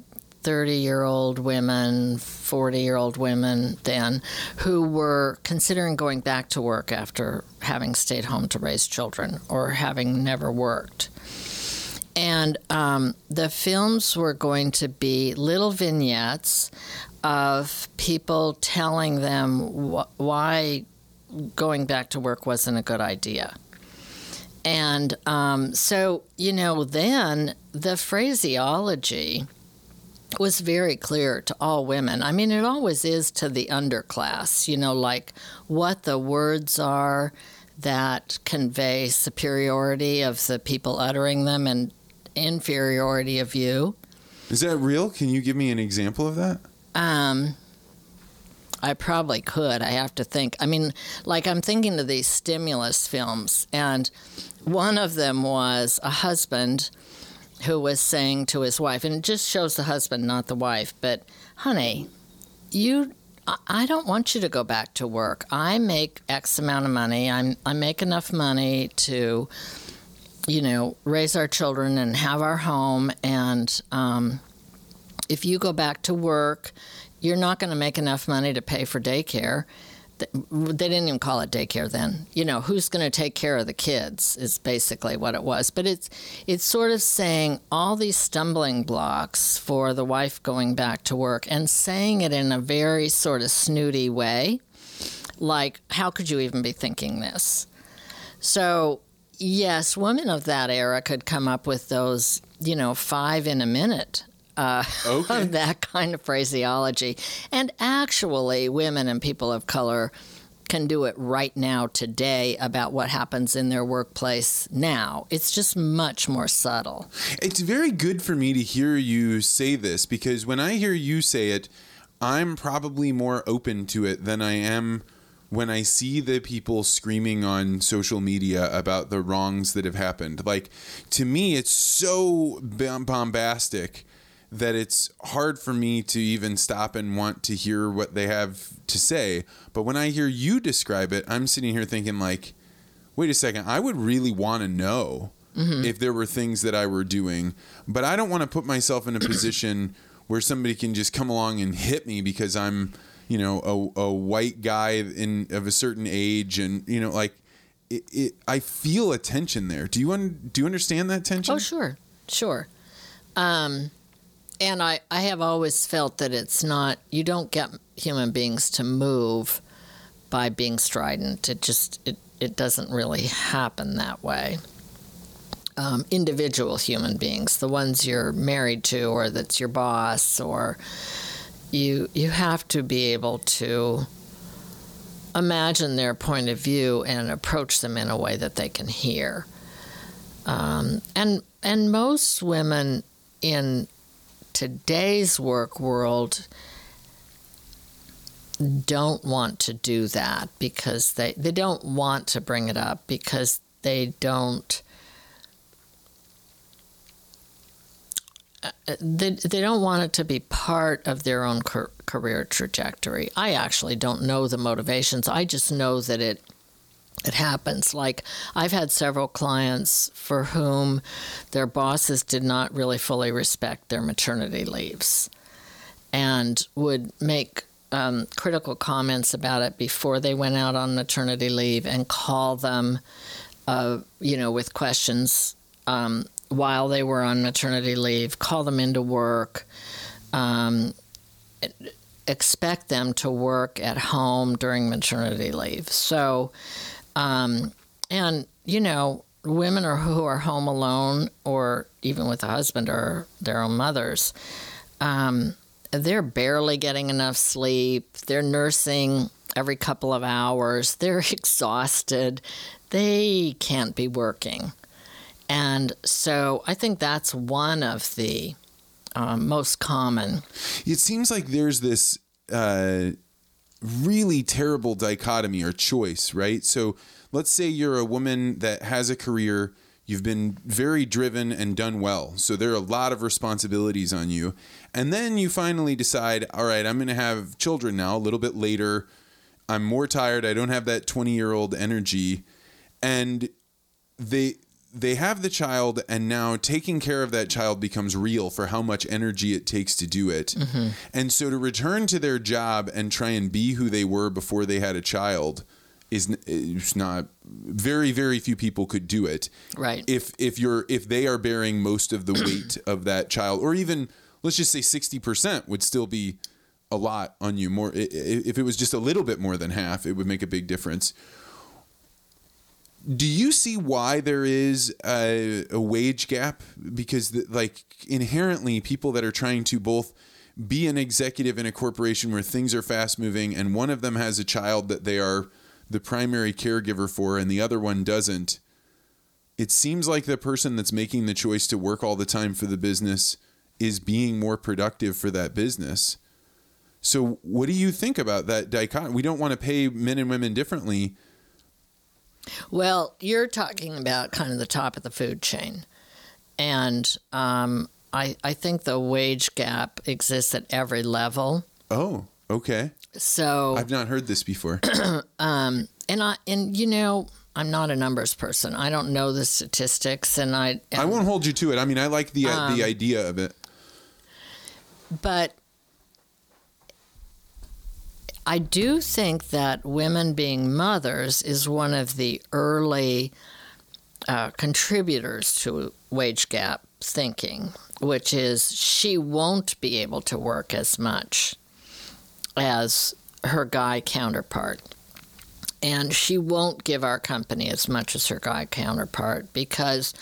thirty year old women, forty year old women then, who were considering going back to work after having stayed home to raise children or having never worked. And um, the films were going to be little vignettes of people telling them wh- why going back to work wasn't a good idea. And um, so, you know, then the phraseology was very clear to all women. I mean, it always is to the underclass, you know, like what the words are that convey superiority of the people uttering them and inferiority of you. Is that real? Can you give me an example of that? Um, I probably could. I have to think. I mean, like I'm thinking of these stimulus films, and one of them was a husband who was saying to his wife, and it just shows the husband, not the wife, but honey, you. I- don't want you to go back to work. I make X amount of money. I'm I make enough money to, you know, raise our children and have our home. And um, if you go back to work, you're not going to make enough money to pay for daycare. Th- They didn't even call it daycare then. You know, who's going to take care of the kids is basically what it was. But it's it's sort of saying all these stumbling blocks for the wife going back to work and saying it in a very sort of snooty way. Like, how could you even be thinking this? So, yes, women of that era could come up with those, you know, five in a minute uh, Okay. of that kind of phraseology. And actually, women and people of color can do it right now, today, about what happens in their workplace now. It's just much more subtle. It's very good for me to hear you say this because when I hear you say it, I'm probably more open to it than I am when I see the people screaming on social media about the wrongs that have happened. Like, to me, it's so bombastic that it's hard for me to even stop and want to hear what they have to say. But when I hear you describe it, I'm sitting here thinking, like, wait a second, I would really want to know if there were things that I were doing, but I don't want to put myself in a position where somebody can just come along and hit me because I'm, you know, a, a white guy in of a certain age, and you know, like, it, it, I feel a tension there. Do you un, do you understand that tension? Oh, sure, sure. Um, and I, I have always felt that it's not, you don't get human beings to move by being strident. It just, it, it doesn't really happen that way. Um, individual human beings, the ones you're married to, or that's your boss, or you, you have to be able to imagine their point of view and approach them in a way that they can hear. Um, and and most women in today's work world don't want to do that because they, they don't want to bring it up because they don't uh, they, they don't want it to be part of their own career trajectory. I actually don't know the motivations. I just know that it it happens. Like I've had several clients for whom their bosses did not really fully respect their maternity leaves and would make um, critical comments about it before they went out on maternity leave and call them, uh, you know, with questions um, while they were on maternity leave, call them into work. Um, expect them to work at home during maternity leave. So, um, and you know, women are who are home alone or even with a husband or their own mothers. Um, they're barely getting enough sleep. They're nursing every couple of hours. They're exhausted. They can't be working. And so I think that's one of the uh, most common. It seems like there's this uh, really terrible dichotomy or choice, right? So let's say you're a woman that has a career, you've been very driven and done well. So there are a lot of responsibilities on you. And then you finally decide, all right, I'm going to have children now a little bit later. I'm more tired. I don't have that 20 year old energy. And they they have the child and now taking care of that child becomes real for how much energy it takes to do it. Mm-hmm. And so to return to their job and try and be who they were before they had a child is, is not very very few people could do it. Right. If if you're if they are bearing most of the weight of that child or even let's just say 60% would still be a lot on you more if it was just a little bit more than half it would make a big difference do you see why there is a, a wage gap? Because, the, like, inherently, people that are trying to both be an executive in a corporation where things are fast moving, and one of them has a child that they are the primary caregiver for, and the other one doesn't. It seems like the person that's making the choice to work all the time for the business is being more productive for that business. So, what do you think about that dichotomy? We don't want to pay men and women differently well, you're talking about kind of the top of the food chain. And um, I, I think the wage gap exists at every level. Oh, okay. So I've not heard this before. um, and I and you know I'm not a numbers person. I don't know the statistics, and I and, I won't hold you to it. I mean, I like the um, the idea of it. But I do think that women being mothers is one of the early uh, contributors to wage gap thinking, which is she won't be able to work as much as her guy counterpart. And she won't give our company as much as her guy counterpart because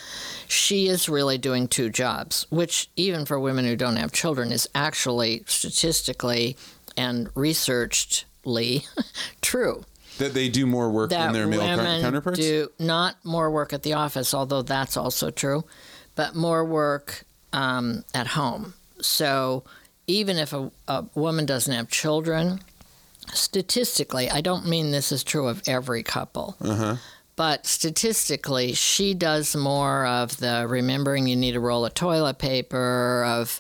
she is really doing two jobs, which, even for women who don't have children, is actually statistically and researchedly true. That they do more work that than their male women counterparts? Do not more work at the office, although that's also true, but more work um, at home. So even if a, a woman doesn't have children, statistically, I don't mean this is true of every couple. Uh-huh. But statistically, she does more of the remembering you need a roll of toilet paper, of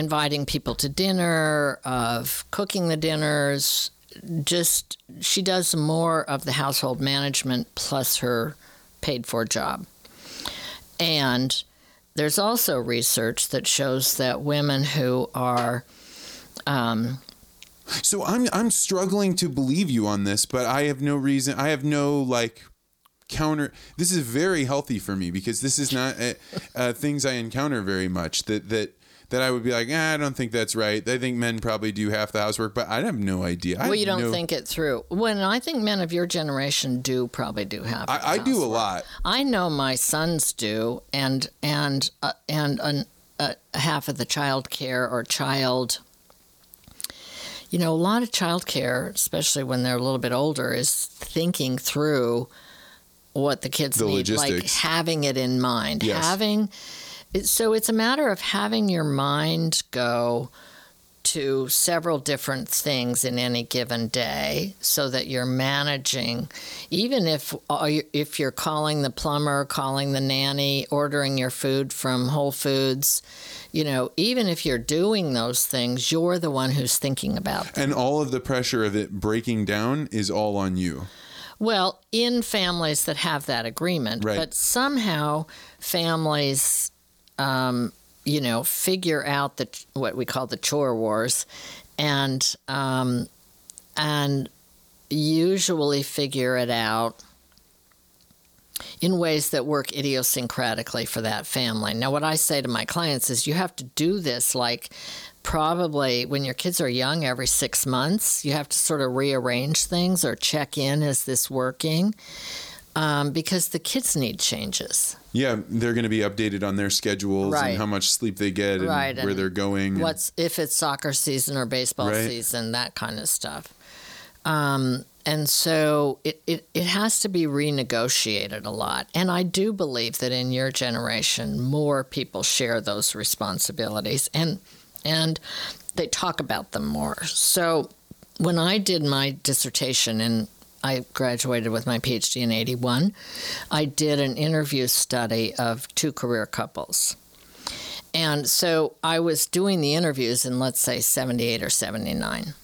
inviting people to dinner, of cooking the dinners. Just she does more of the household management plus her paid for job. And there's also research that shows that women who are um, so I'm I'm struggling to believe you on this, but I have no reason. I have no like counter. This is very healthy for me because this is not uh, things I encounter very much. That that that I would be like, eh, I don't think that's right. I think men probably do half the housework, but I have no idea. Well, you don't no... think it through. When I think men of your generation do probably do half. I, I do a lot. I know my sons do, and and uh, and uh, uh, half of the child care or child. You know, a lot of child care, especially when they're a little bit older, is thinking through what the kids the need, logistics. like having it in mind, yes. having so it's a matter of having your mind go, to several different things in any given day so that you're managing even if uh, if you're calling the plumber calling the nanny ordering your food from whole foods you know even if you're doing those things you're the one who's thinking about them. and all of the pressure of it breaking down is all on you well in families that have that agreement Right. but somehow families um, you know, figure out the what we call the chore wars, and um, and usually figure it out in ways that work idiosyncratically for that family. Now, what I say to my clients is, you have to do this like probably when your kids are young every six months you have to sort of rearrange things or check in is this working um, because the kids need changes yeah they're going to be updated on their schedules Right. and how much sleep they get and Right, where and they're going and- what's if it's soccer season or baseball Right. season, that kind of stuff. Um, and so it, it, it has to be renegotiated a lot. And I do believe that in your generation, more people share those responsibilities and and they talk about them more. So when I did my dissertation and I graduated with my PhD in 81, I did an interview study of two career couples. And so I was doing the interviews in, let's say, 78 or 79.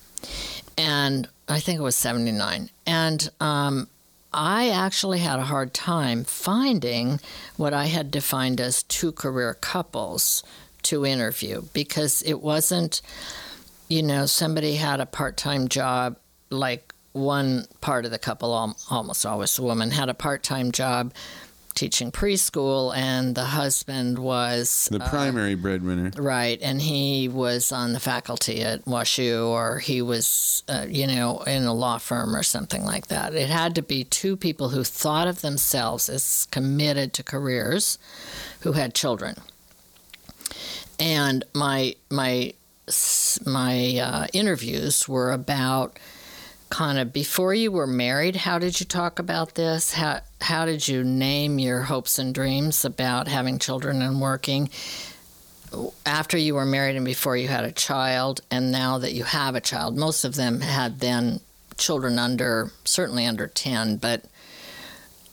And I think it was 79. And um, I actually had a hard time finding what I had defined as two career couples to interview because it wasn't, you know, somebody had a part time job, like one part of the couple, almost always a woman, had a part time job teaching preschool, and the husband was the primary breadwinner Right, and he was on the faculty at WashU, or he was, uh, you know, in a law firm or something like that. It had to be two people who thought of themselves as committed to careers, who had children. And my my my uh, interviews were about kind of before you were married. How did you talk about this? How how did you name your hopes and dreams about having children and working? after you were married and before you had a child, and now that you have a child, most of them had then children under, certainly under 10, but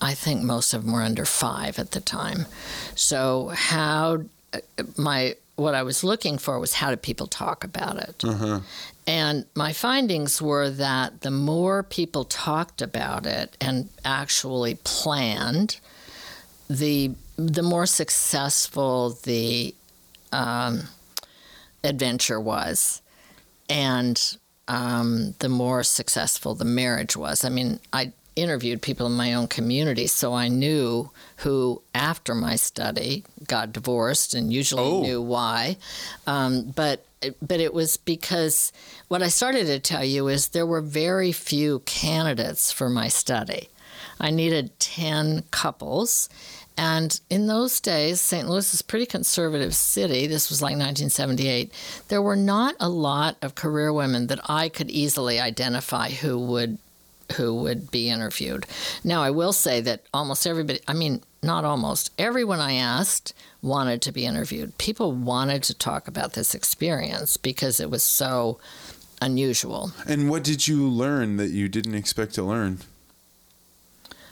I think most of them were under five at the time. So, how uh, my what I was looking for was how did people talk about it? Mm-hmm. And my findings were that the more people talked about it and actually planned, the the more successful the um, adventure was, and um, the more successful the marriage was. I mean, I interviewed people in my own community, so I knew who, after my study, got divorced, and usually Oh. knew why. Um, but but it was because what I started to tell you is there were very few candidates for my study. I needed 10 couples. And in those days, St. Louis is a pretty conservative city. This was like 1978. There were not a lot of career women that I could easily identify who would who would be interviewed. Now, I will say that almost everybody, I mean, not almost, everyone I asked wanted to be interviewed. People wanted to talk about this experience because it was so unusual. and what did you learn that you didn't expect to learn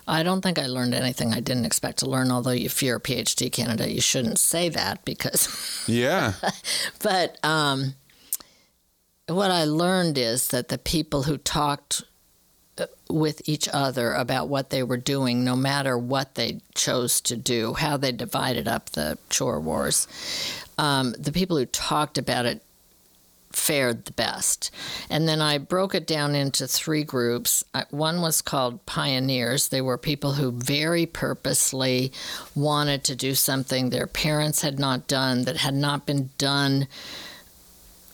I don't think I learned anything I didn't expect to learn, although if you're a PhD candidate, you shouldn't say that because, yeah but um, what I learned is that the people who talked with each other about what they were doing, no matter what they chose to do, how they divided up the chore wars, um, the people who talked about it fared the best. And then I broke it down into three groups. One was called pioneers. They were people who very purposely wanted to do something their parents had not done, that had not been done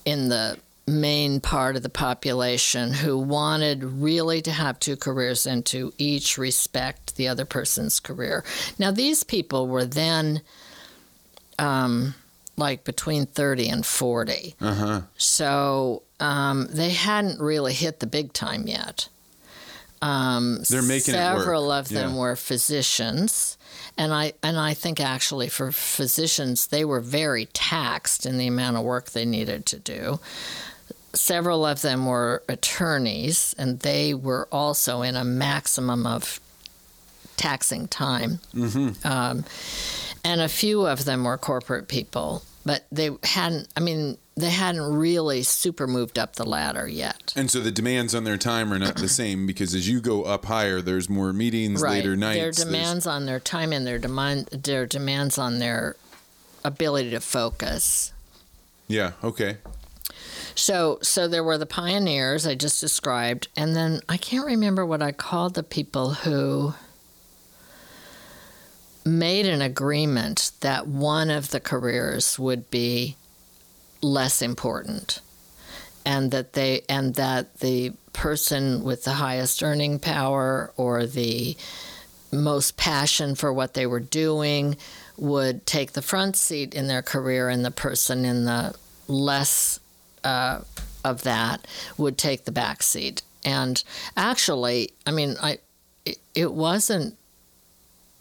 in the main part of the population who wanted really to have two careers and to each respect the other person's career. Now, these people were then um, like between 30 and 40. uh-huh So um, they hadn't really hit the big time yet. Um, They're making several of them Yeah. were physicians, And I and I think actually for physicians they were very taxed in the amount of work they needed to do. Several of them were attorneys and they were also in a maximum of taxing time. Mm-hmm. Um, and a few of them were corporate people, but they hadn't. I mean, they hadn't really super moved up the ladder yet. And so the demands on their time are not the same because as you go up higher, there's more meetings, right. later nights. Their demands there's... on their time and their demand, their demands on their ability to focus. Yeah. Okay. So, so there were the pioneers I just described, and then I can't remember what I called the people who made an agreement that one of the careers would be less important and that they and that the person with the highest earning power or the most passion for what they were doing would take the front seat in their career and the person in the less uh, of that would take the back seat and actually i mean i it, it wasn't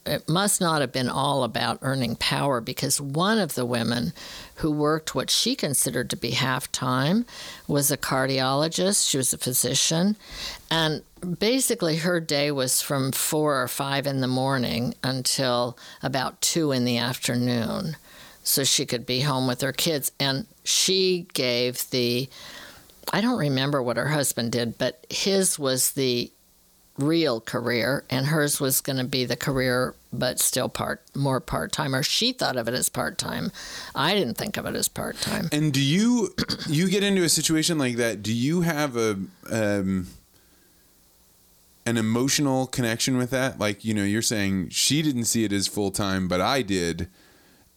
it must not have been all about earning power because one of the women who worked what she considered to be half time was a cardiologist. She was a physician. And basically, her day was from four or five in the morning until about two in the afternoon. So she could be home with her kids. And she gave the, I don't remember what her husband did, but his was the real career, and hers was going to be the career, but still part more part time. Or she thought of it as part time. I didn't think of it as part time. And do you you get into a situation like that? Do you have a um, an emotional connection with that? Like you know, you're saying she didn't see it as full time, but I did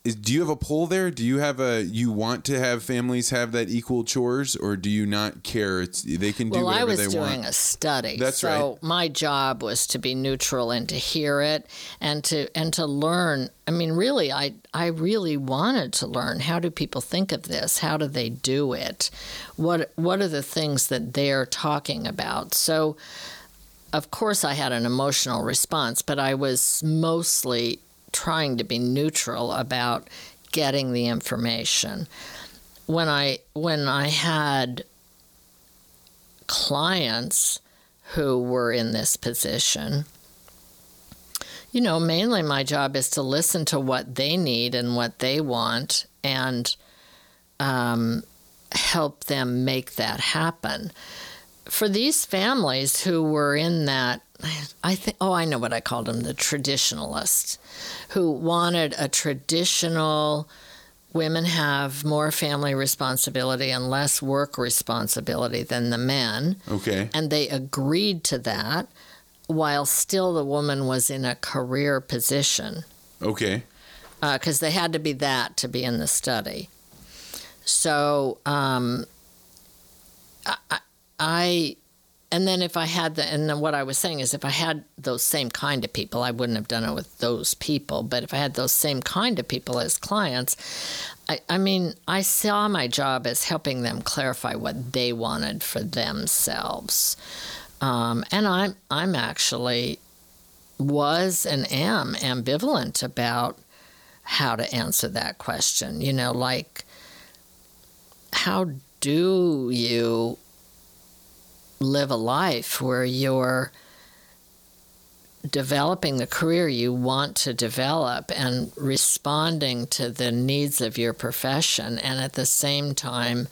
is, do you have a pull there? Do you have a you want to have families have that equal chores, or do you not care? It's they can do well, whatever they want. Well, I was doing a study, That's so right. my job was to be neutral and to hear it and to and to learn. I mean, really, I I really wanted to learn how do people think of this? How do they do it? What what are the things that they're talking about? So. Of course, I had an emotional response, but I was mostly trying to be neutral about getting the information. When I when I had clients who were in this position, you know, mainly my job is to listen to what they need and what they want and um, help them make that happen. For these families who were in that I think, oh, I know what I called them the traditionalists who wanted a traditional women have more family responsibility and less work responsibility than the men. Okay. And they agreed to that while still the woman was in a career position. Okay. Because uh, they had to be that to be in the study. So um, I, I and then if I had the, and then what I was saying is if I had those same kind of people, I wouldn't have done it with those people. But if I had those same kind of people as clients, I, I mean, I saw my job as helping them clarify what they wanted for themselves. Um, and I'm, I'm actually was and am ambivalent about how to answer that question. You know, like, how do you live a life where you're developing the career you want to develop and responding to the needs of your profession, and at the same time,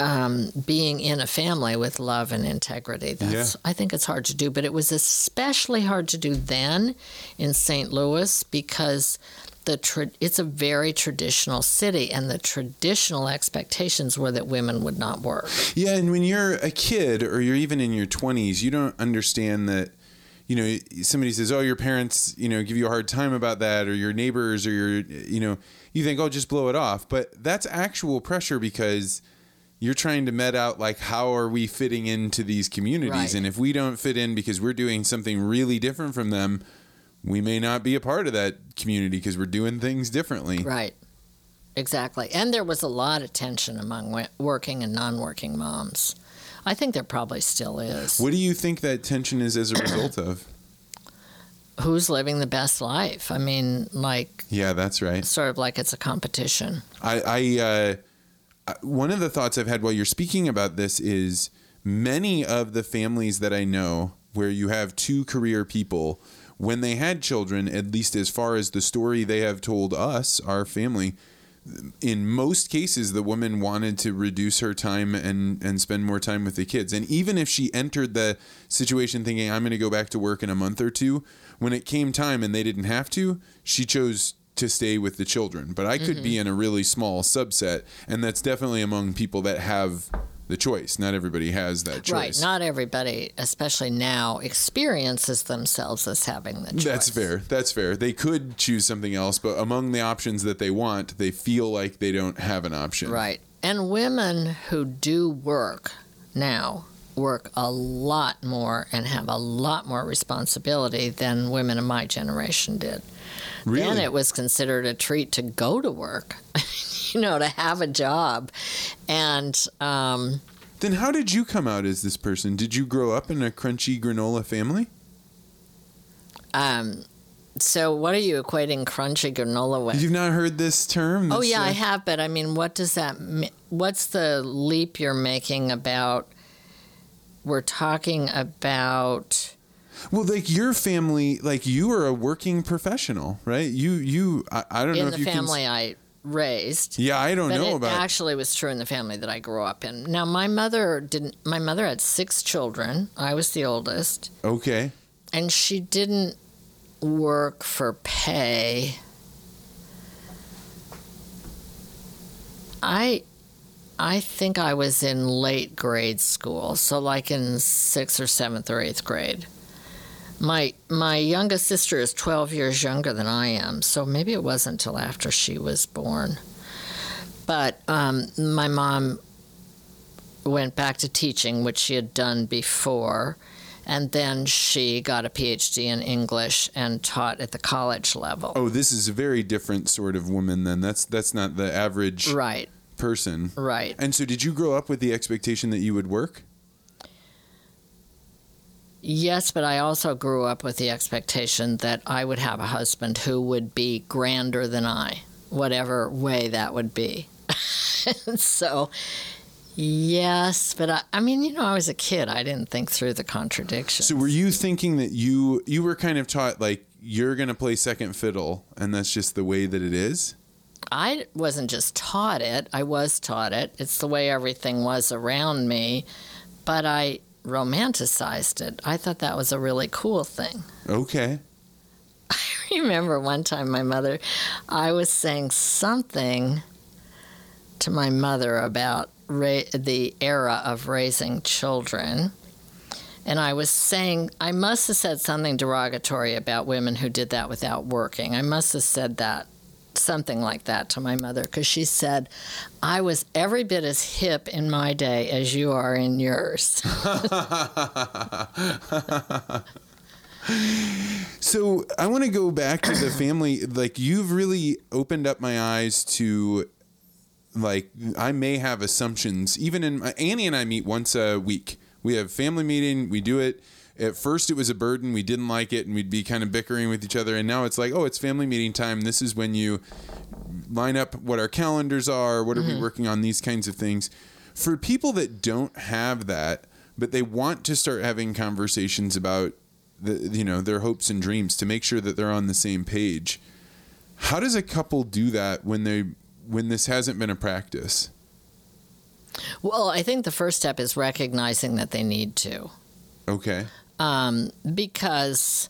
um, being in a family with love and integrity. That's yeah. I think it's hard to do, but it was especially hard to do then in St. Louis because the tra- it's a very traditional city, and the traditional expectations were that women would not work. Yeah, and when you're a kid or you're even in your 20s, you don't understand that. You know, somebody says, "Oh, your parents, you know, give you a hard time about that," or your neighbors, or your, you know, you think, "Oh, just blow it off." But that's actual pressure because you're trying to met out like how are we fitting into these communities right. and if we don't fit in because we're doing something really different from them we may not be a part of that community because we're doing things differently. Right. Exactly. And there was a lot of tension among working and non working moms. I think there probably still is. What do you think that tension is as a result of? who's living the best life. I mean, like Yeah, that's right. sort of like it's a competition. I, I uh, one of the thoughts I've had while you're speaking about this is many of the families that I know where you have two career people, when they had children, at least as far as the story they have told us, our family, in most cases the woman wanted to reduce her time and and spend more time with the kids. And even if she entered the situation thinking i'm going to go back to work in a month or two when it came time and they didn't have to she chose to stay with the children. But i could mm-hmm. be in a really small subset and that's definitely among people that have the choice not everybody has that choice Right. Not everybody, especially now, experiences themselves as having the choice. That's fair. That's fair. They could choose something else, but among the options that they want, they feel like they don't have an option. Right. And women who do work now work a lot more and have a lot more responsibility than women of my generation did. Really? Then it was considered a treat to go to work, you know, to have a job. And um, Then how did you come out as this person? Did you grow up in a crunchy granola family? um, so, what are you equating crunchy granola with? You've not heard this term? Oh yeah, uh, I have, but I mean, what does that? mi- What's the leap you're making about? We're talking about. Well, like your family, like you are a working professional, right? You, you. I, I don't know if you. in the family I raised. Yeah, I don't know it about. actually was true in the family that I grew up in. Now, my mother didn't. My mother had six children. I was the oldest, okay. and she didn't work for pay. I, I think I was in late grade school, so like in sixth or seventh or eighth grade. My my youngest sister is twelve years younger than I am, so maybe it wasn't until after she was born. But um, my mom went back to teaching, which she had done before, and then she got a PhD in English and taught at the college level. Oh, this is a very different sort of woman. Then that's that's not the average Right, person. right. And so, did you grow up with the expectation that you would work? Yes, but I also grew up with the expectation that I would have a husband who would be grander than I, whatever way that would be. so, yes, but I, I mean, you know, I was a kid. I didn't think through the contradiction. So were you thinking that you you were kind of taught like you're going to play second fiddle and that's just the way that it is? I wasn't just taught it, I was taught it. It's the way everything was around me, but I romanticized it. I thought that was a really cool thing. Okay. I remember one time my mother, I was saying something to my mother about ra- the era of raising children. And I was saying, I must have said something derogatory about women who did that without working. I must have said that, something like that to my mother, because she said, I was every bit as hip in my day as you are in yours. So I want to go back to the family. Like you've really opened up my eyes to, like I may have assumptions. Even in Annie and I meet once a week. We have family meeting. We do it. At first, it was a burden. We didn't like it, and we'd be kind of bickering with each other. And now it's like, oh, it's family meeting time. This is when you line up what our calendars are. What are we mm-hmm. working on? These kinds of things. For people that don't have that, but they want to start having conversations about the you know their hopes and dreams to make sure that they're on the same page. How does a couple do that when they when this hasn't been a practice? well, I think the first step is recognizing that they need to. Okay. um, because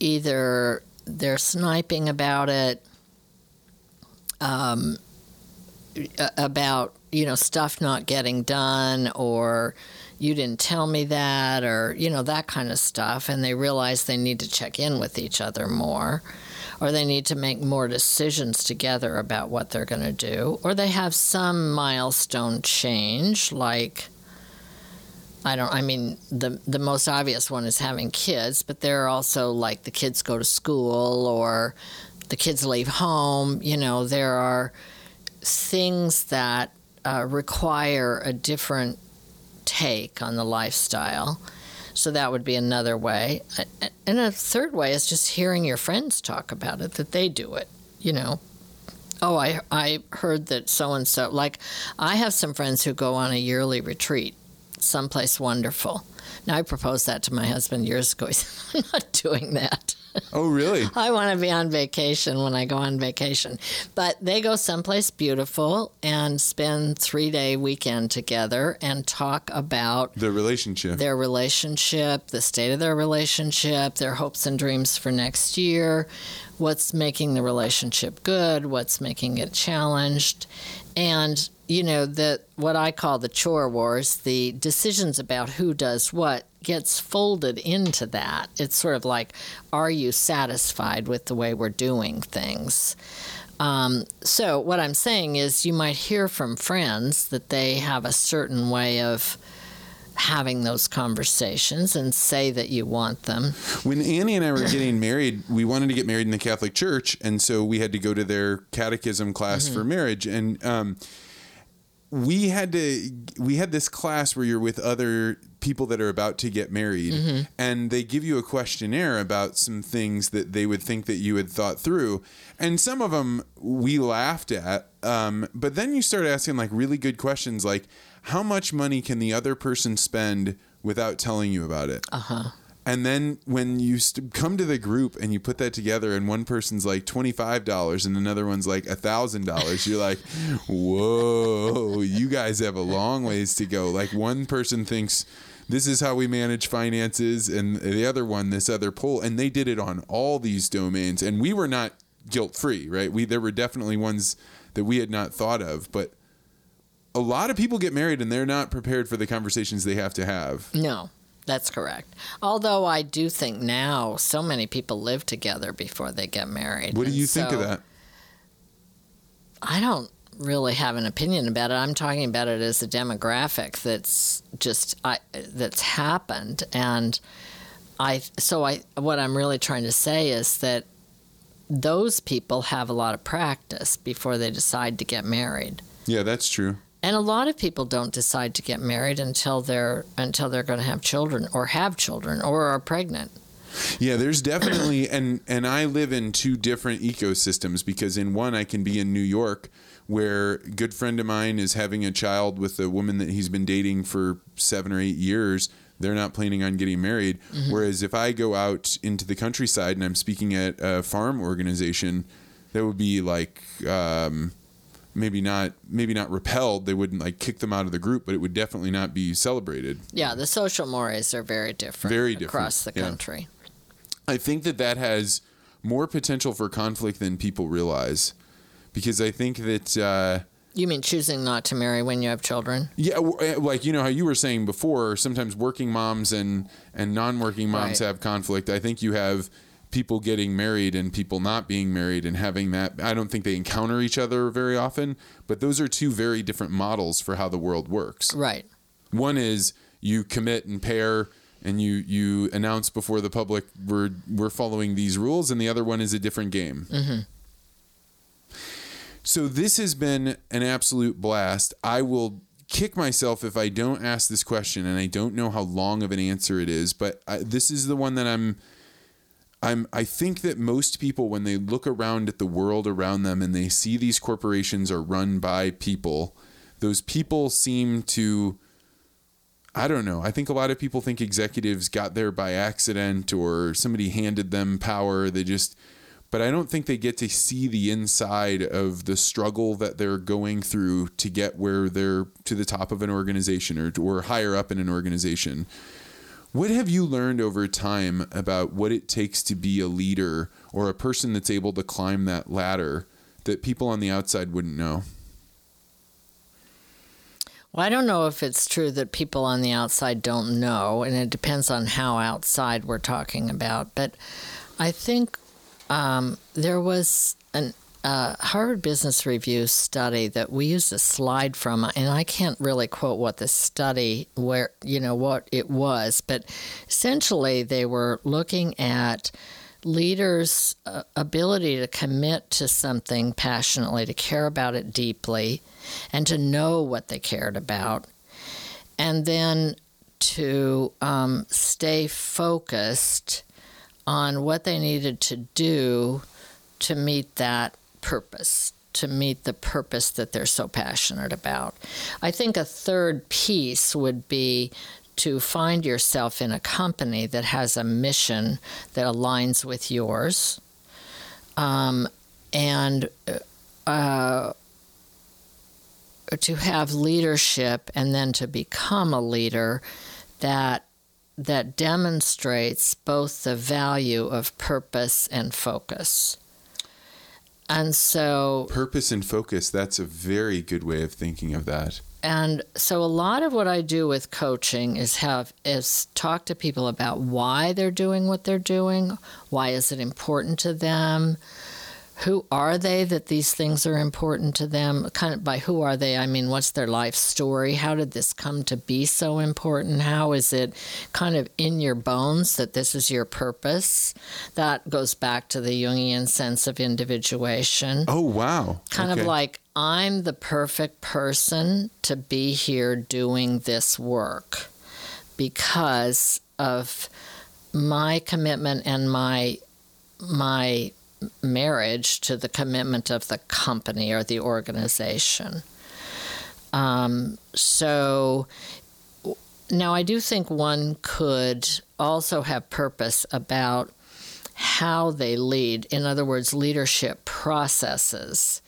either they're sniping about it, um, about you know stuff not getting done, or you didn't tell me that, or you know that kind of stuff, and they realize they need to check in with each other more. Or they need to make more decisions together about what they're going to do, or they have some milestone change, like I don't. I mean, the the most obvious one is having kids, but there are also like the kids go to school or the kids leave home. You know, there are things that uh, require a different take on the lifestyle. So that would be another way. And a third way is just hearing your friends talk about it, that they do it, you know. Oh, I, I heard that so and so, like, I have some friends who go on a yearly retreat someplace wonderful. Now, I proposed that to my husband years ago. He said, I'm not doing that. Oh, really? I want to be on vacation when I go on vacation. But they go someplace beautiful and spend three day weekend together and talk about their relationship, their relationship, the state of their relationship, their hopes and dreams for next year, what's making the relationship good, what's making it challenged, and you know that what I call the chore wars, the decisions about who does what gets folded into that. It's sort of like, are you satisfied with the way we're doing things? Um, so what I'm saying is, you might hear from friends that they have a certain way of having those conversations and say that you want them. When Annie and I were getting married, we wanted to get married in the Catholic Church, and so we had to go to their catechism class mm-hmm. for marriage. And um, we had to we had this class where you're with other people that are about to get married mm-hmm. and they give you a questionnaire about some things that they would think that you had thought through. And some of them we laughed at um, but then you start asking like really good questions like how much money can the other person spend without telling you about it? Uh-huh and then when you st- come to the group and you put that together, and one person's like twenty five dollars and another one's like thousand dollars, you're like, whoa, you guys have a long ways to go. Like one person thinks this is how we manage finances, and the other one this other poll, and they did it on all these domains, and we were not guilt free, right? We there were definitely ones that we had not thought of, but a lot of people get married and they're not prepared for the conversations they have to have. No. That's correct. Although I do think now so many people live together before they get married. What do you think of that? I don't really have an opinion about it. I'm talking about it as a demographic that's just I, that's happened, and I. So I. What I'm really trying to say is that those people have a lot of practice before they decide to get married. Yeah, that's true. And a lot of people don't decide to get married until they're until they're going to have children or have children or are pregnant. Yeah, there's definitely and and I live in two different ecosystems because in one I can be in New York where a good friend of mine is having a child with a woman that he's been dating for 7 or 8 years. They're not planning on getting married. Mm-hmm. Whereas if I go out into the countryside and I'm speaking at a farm organization, that would be like um, maybe not maybe not repelled they wouldn't like kick them out of the group but it would definitely not be celebrated yeah the social mores are very different very different across the country i think that that has more potential for conflict than people realize because i think that uh, you mean choosing not to marry when you have children? Yeah, eh, like you know how you were saying before. Sometimes working moms and and non-working moms right. have conflict. I think you have people getting married and people not being married and having that I don't think they encounter each other very often, but those are two very different models for how the world works. Right. One is you commit and pair and you you announce before the public we're we're following these rules and the other one is a different game. Mm-hmm. So this has been an absolute blast. I will kick myself if I don't ask this question and I don't know how long of an answer it is, but I, this is the one that I'm I'm I think that most people when they look around at the world around them and they see these corporations are run by people, those people seem to I don't know. I think a lot of people think executives got there by accident or somebody handed them power. They just but I don't think they get to see the inside of the struggle that they're going through to get where they're to the top of an organization or or higher up in an organization. What have you learned over time about what it takes to be a leader or a person that's able to climb that ladder that people on the outside wouldn't know? Well, I don't know if it's true that people on the outside don't know, and it depends on how outside we're talking about. But I think um, there was an uh, Harvard Business Review study that we used a slide from, and I can't really quote what the study where you know what it was, but essentially they were looking at leaders' uh, ability to commit to something passionately, to care about it deeply, and to know what they cared about, and then to um, stay focused on what they needed to do to meet that purpose, to meet the purpose that they're so passionate about. I think a third piece would be to find yourself in a company that has a mission that aligns with yours. Um, and uh, to have leadership and then to become a leader that that demonstrates both the value of purpose and focus. And so purpose and focus, that's a very good way of thinking of that. And so a lot of what I do with coaching is have is talk to people about why they're doing what they're doing, why is it important to them, who are they that these things are important to them? Kind of by who are they i mean what's their life story? How did this come to be so important? How is it kind of in your bones that this is your purpose? That goes back to the jungian sense of individuation. Oh wow. Kind okay. of like i'm the perfect person to be here doing this work because of my commitment and my my marriage to the commitment of the company or the organization. Um, so now I do think one could also have purpose about how they lead. In other words, leadership processes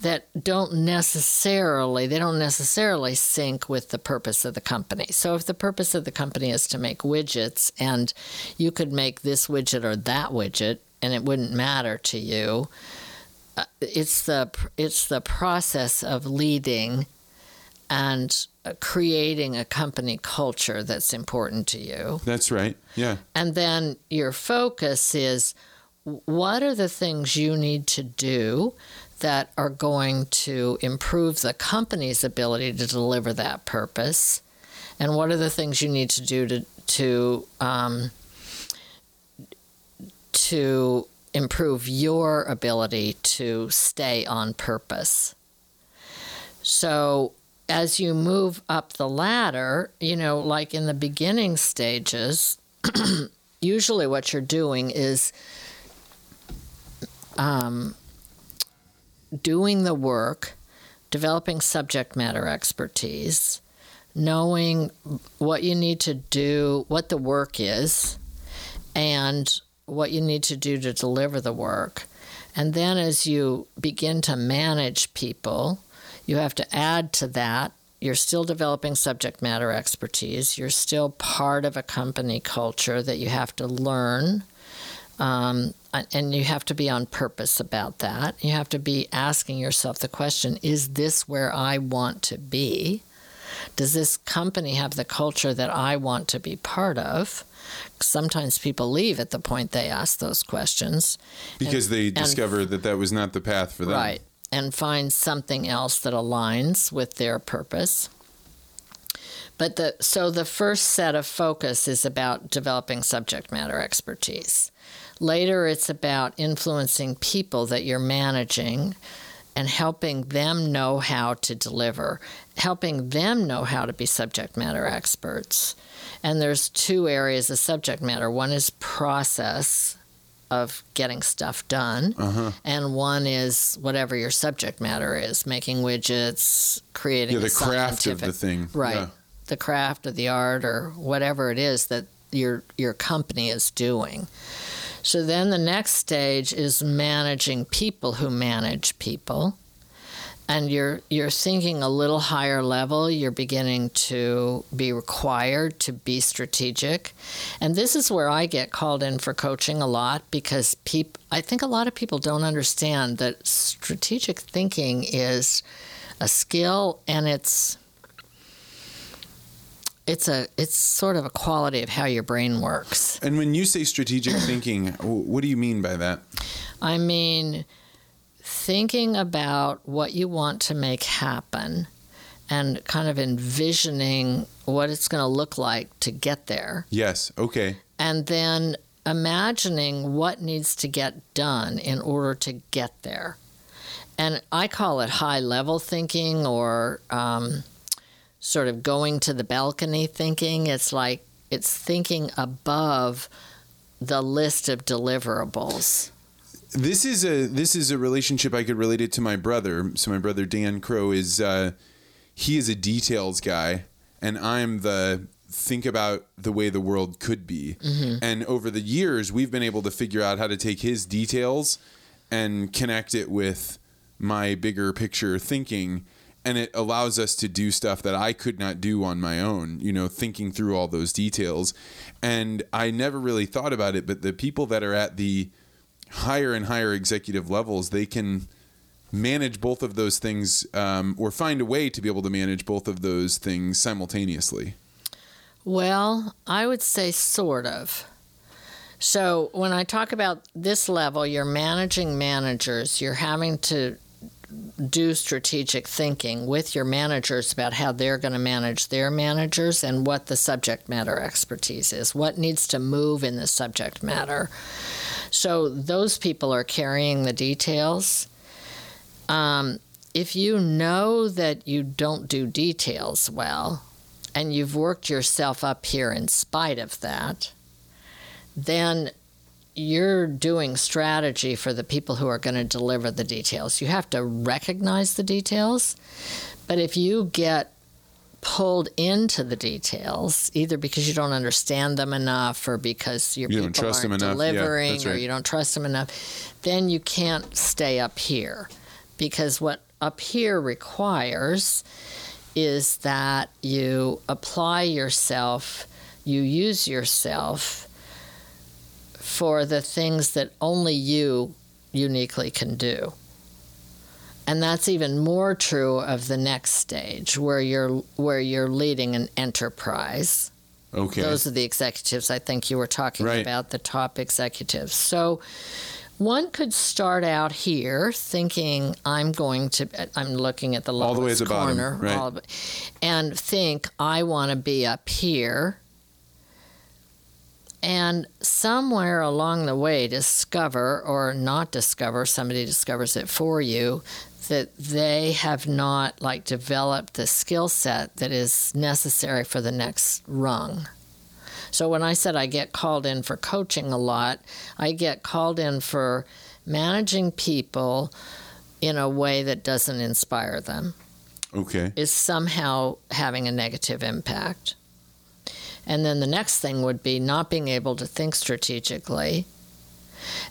that don't necessarily they don't necessarily sync with the purpose of the company. So if the purpose of the company is to make widgets and you could make this widget or that widget and it wouldn't matter to you. Uh, it's the it's the process of leading and uh, creating a company culture that's important to you. That's right. Yeah. And then your focus is what are the things you need to do that are going to improve the company's ability to deliver that purpose? And what are the things you need to do to, to um, to improve your ability to stay on purpose. So, as you move up the ladder, you know, like in the beginning stages, usually what you're doing is um, doing the work, developing subject matter expertise, knowing what you need to do, what the work is, and what you need to do to deliver the work. And then as you begin to manage people, you have to add to that. You're still developing subject matter expertise. You're still part of a company culture that you have to learn. Um, and you have to be on purpose about that. You have to be asking yourself the question is this where I want to be? Does this company have the culture that I want to be part of? Sometimes people leave at the point they ask those questions because and, they discover and, that that was not the path for them. Right. And find something else that aligns with their purpose. But the so the first set of focus is about developing subject matter expertise. Later it's about influencing people that you're managing and helping them know how to deliver, helping them know how to be subject matter experts. And there's two areas of subject matter. One is process of getting stuff done, uh-huh. and one is whatever your subject matter is, making widgets, creating yeah, the craft of the thing, right? Yeah. The craft of the art or whatever it is that your your company is doing. So then the next stage is managing people who manage people. And you're you're thinking a little higher level, you're beginning to be required to be strategic. And this is where I get called in for coaching a lot because people I think a lot of people don't understand that strategic thinking is a skill and it's it's a it's sort of a quality of how your brain works. And when you say strategic thinking, what do you mean by that? I mean thinking about what you want to make happen and kind of envisioning what it's going to look like to get there. Yes, okay. And then imagining what needs to get done in order to get there. And I call it high level thinking or um, sort of going to the balcony thinking. It's like it's thinking above the list of deliverables. This is a this is a relationship I could relate it to my brother. So my brother Dan Crowe is uh, he is a details guy, and I'm the think about the way the world could be. And over the years, we've been able to figure out how to take his details and connect it with my bigger picture thinking. And it allows us to do stuff that I could not do on my own, you know, thinking through all those details. And I never really thought about it, but the people that are at the higher and higher executive levels, they can manage both of those things um, or find a way to be able to manage both of those things simultaneously. Well, I would say sort of. So when I talk about this level, you're managing managers, you're having to do strategic thinking with your managers about how they're going to manage their managers and what the subject matter expertise is, what needs to move in the subject matter. So those people are carrying the details. Um, if you know that you don't do details well, and you've worked yourself up here in spite of that, then you're doing strategy for the people who are going to deliver the details. You have to recognize the details, but if you get pulled into the details, either because you don't understand them enough or because your You people aren't enough. Yeah, delivering or you don't trust them enough, then you can't stay up here. Because what up here requires is that you apply yourself, you use yourself for the things that only you uniquely can do. And that's even more true of the next stage where you're where you're leading an enterprise. Okay. Those are the executives I think you were talking Right. about, the top executives. So one could start out here thinking, I'm going to, I'm looking at the lowest All the way at the bottom, corner, right. all of and think, I want to be up here. And somewhere along the way, discover or not discover, somebody discovers it for you, that they have not like developed the skill set that is necessary for the next rung. So when I said I get called in for coaching a lot, I get called in for managing people in a way that doesn't inspire them, okay. is somehow having a negative impact. And then the next thing would be not being able to think strategically.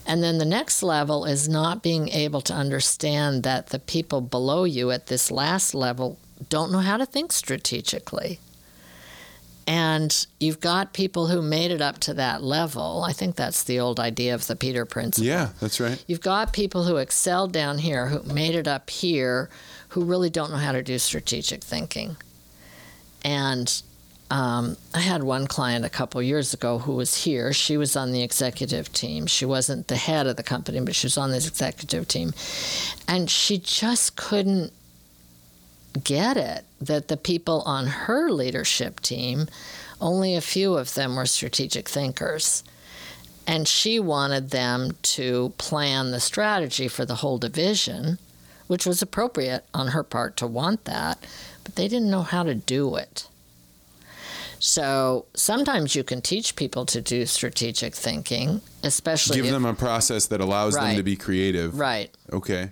And then the next level is not being able to understand that the people below you at this last level don't know how to think strategically. And you've got people who made it up to that level. I think that's the old idea of the Peter Principle. Yeah, that's right. You've got people who excelled down here, who made it up here, who really don't know how to do strategic thinking. And um, I had one client a couple years ago who was here. She was on the executive team. She wasn't the head of the company, but she was on this executive team. And she just couldn't get it that the people on her leadership team, only a few of them were strategic thinkers. And she wanted them to plan the strategy for the whole division, which was appropriate on her part to want that, but they didn't know how to do it. So sometimes you can teach people to do strategic thinking, especially Give if- them a process that allows them to be creative. right. Okay.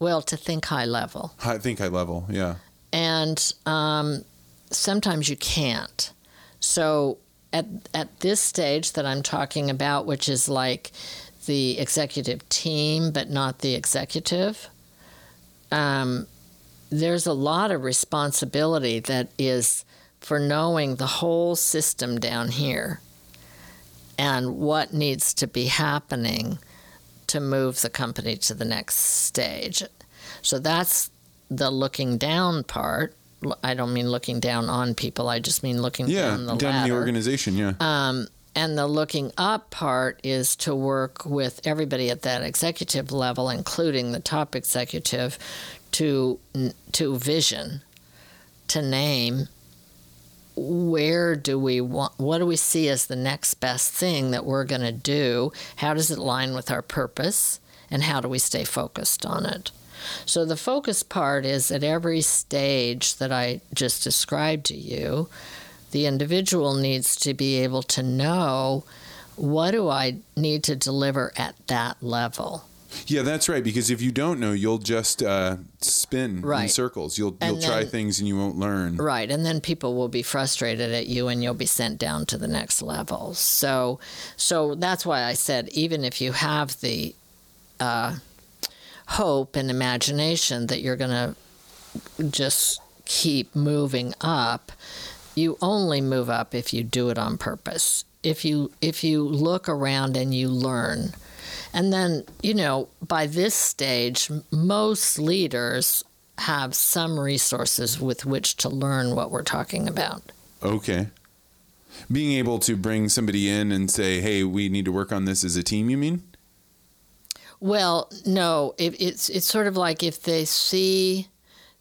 Well, to think high level. I think high level. Yeah. and um, sometimes you can't. So at at this stage that I'm talking about, which is like the executive team, but not the executive, um, there's a lot of responsibility that is for knowing the whole system down here and what needs to be happening to move the company to the next stage. So that's the looking down part. I don't mean looking down on people. I just mean looking Yeah. down the Yeah, down in the organization. Yeah. Um, and the looking up part is to work with everybody at that executive level, including the top executive, to to vision, to name where do we want what do we see as the next best thing that we're going to do how does it line with our purpose and how do we stay focused on it So the focus part is at every stage that I just described to you, the individual needs to be able to know what do I need to deliver at that level. Yeah, that's right. Because if you don't know, you'll just uh, spin in circles. You'll And you'll try things and you won't learn. Right, and then people will be frustrated at you and you'll be sent down to the next level. So so that's why I said even if you have the uh, hope and imagination that you're going to just keep moving up, you only move up if you do it on purpose. If you if you look around and you learn. And then, you know, by this stage, most leaders have some resources with which to learn what we're talking about. Okay. Being able to bring somebody in and say, "Hey, we need to work on this as a team." You mean? Well, no, it, it's it's sort of like if they see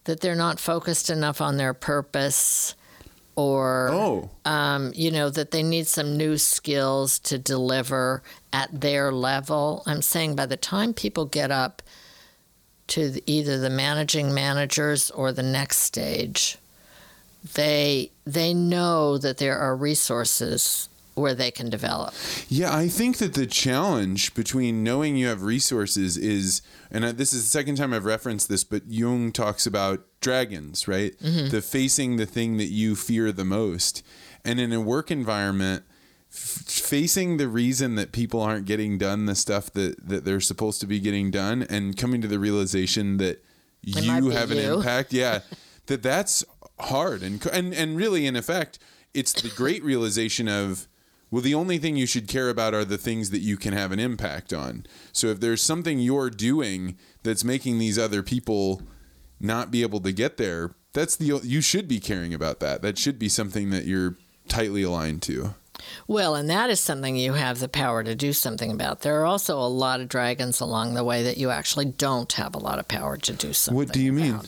that they're not focused enough on their purpose, or Oh, um, you know that they need some new skills to deliver at their level. I'm saying by the time people get up to either the managing managers or the next stage, they they know that there are resources where they can develop. Yeah, I think that the challenge between knowing you have resources is, and uh, this is the second time I've referenced this, but Jung talks about dragons, right? Mm-hmm. The facing the thing that you fear the most. And in a work environment, f- facing the reason that people aren't getting done the stuff that, that they're supposed to be getting done and coming to the realization that It you have an you. impact. Yeah. that that's hard. And, and, and really, in effect, it's the great realization of, well, the only thing you should care about are the things that you can have an impact on. So if there's something you're doing that's making these other people not be able to get there, that's the you should be caring about that. That should be something that you're tightly aligned to. Well, and that is something you have the power to do something about. There are also a lot of dragons along the way that you actually don't have a lot of power to do something. About. What do you mean?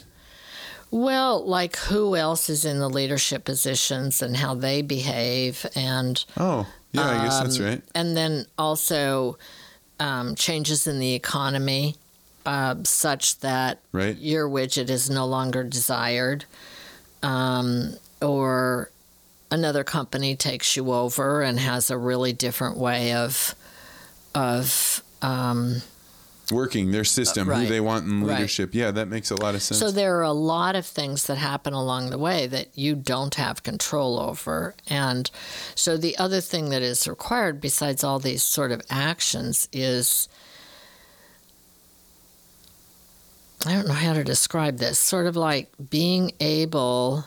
Well, like who else is in the leadership positions and how they behave, and Oh, yeah, I guess that's Um, right. and then also um, changes in the economy, uh, such that Right. your widget is no longer desired, um, or another company takes you over and has a really different way of of um, Working their system, who right. they want in Right. leadership. Yeah, that makes a lot of sense. So there are a lot of things that happen along the way that you don't have control over. And so the other thing that is required besides all these sort of actions is I don't know how to describe this, sort of like being able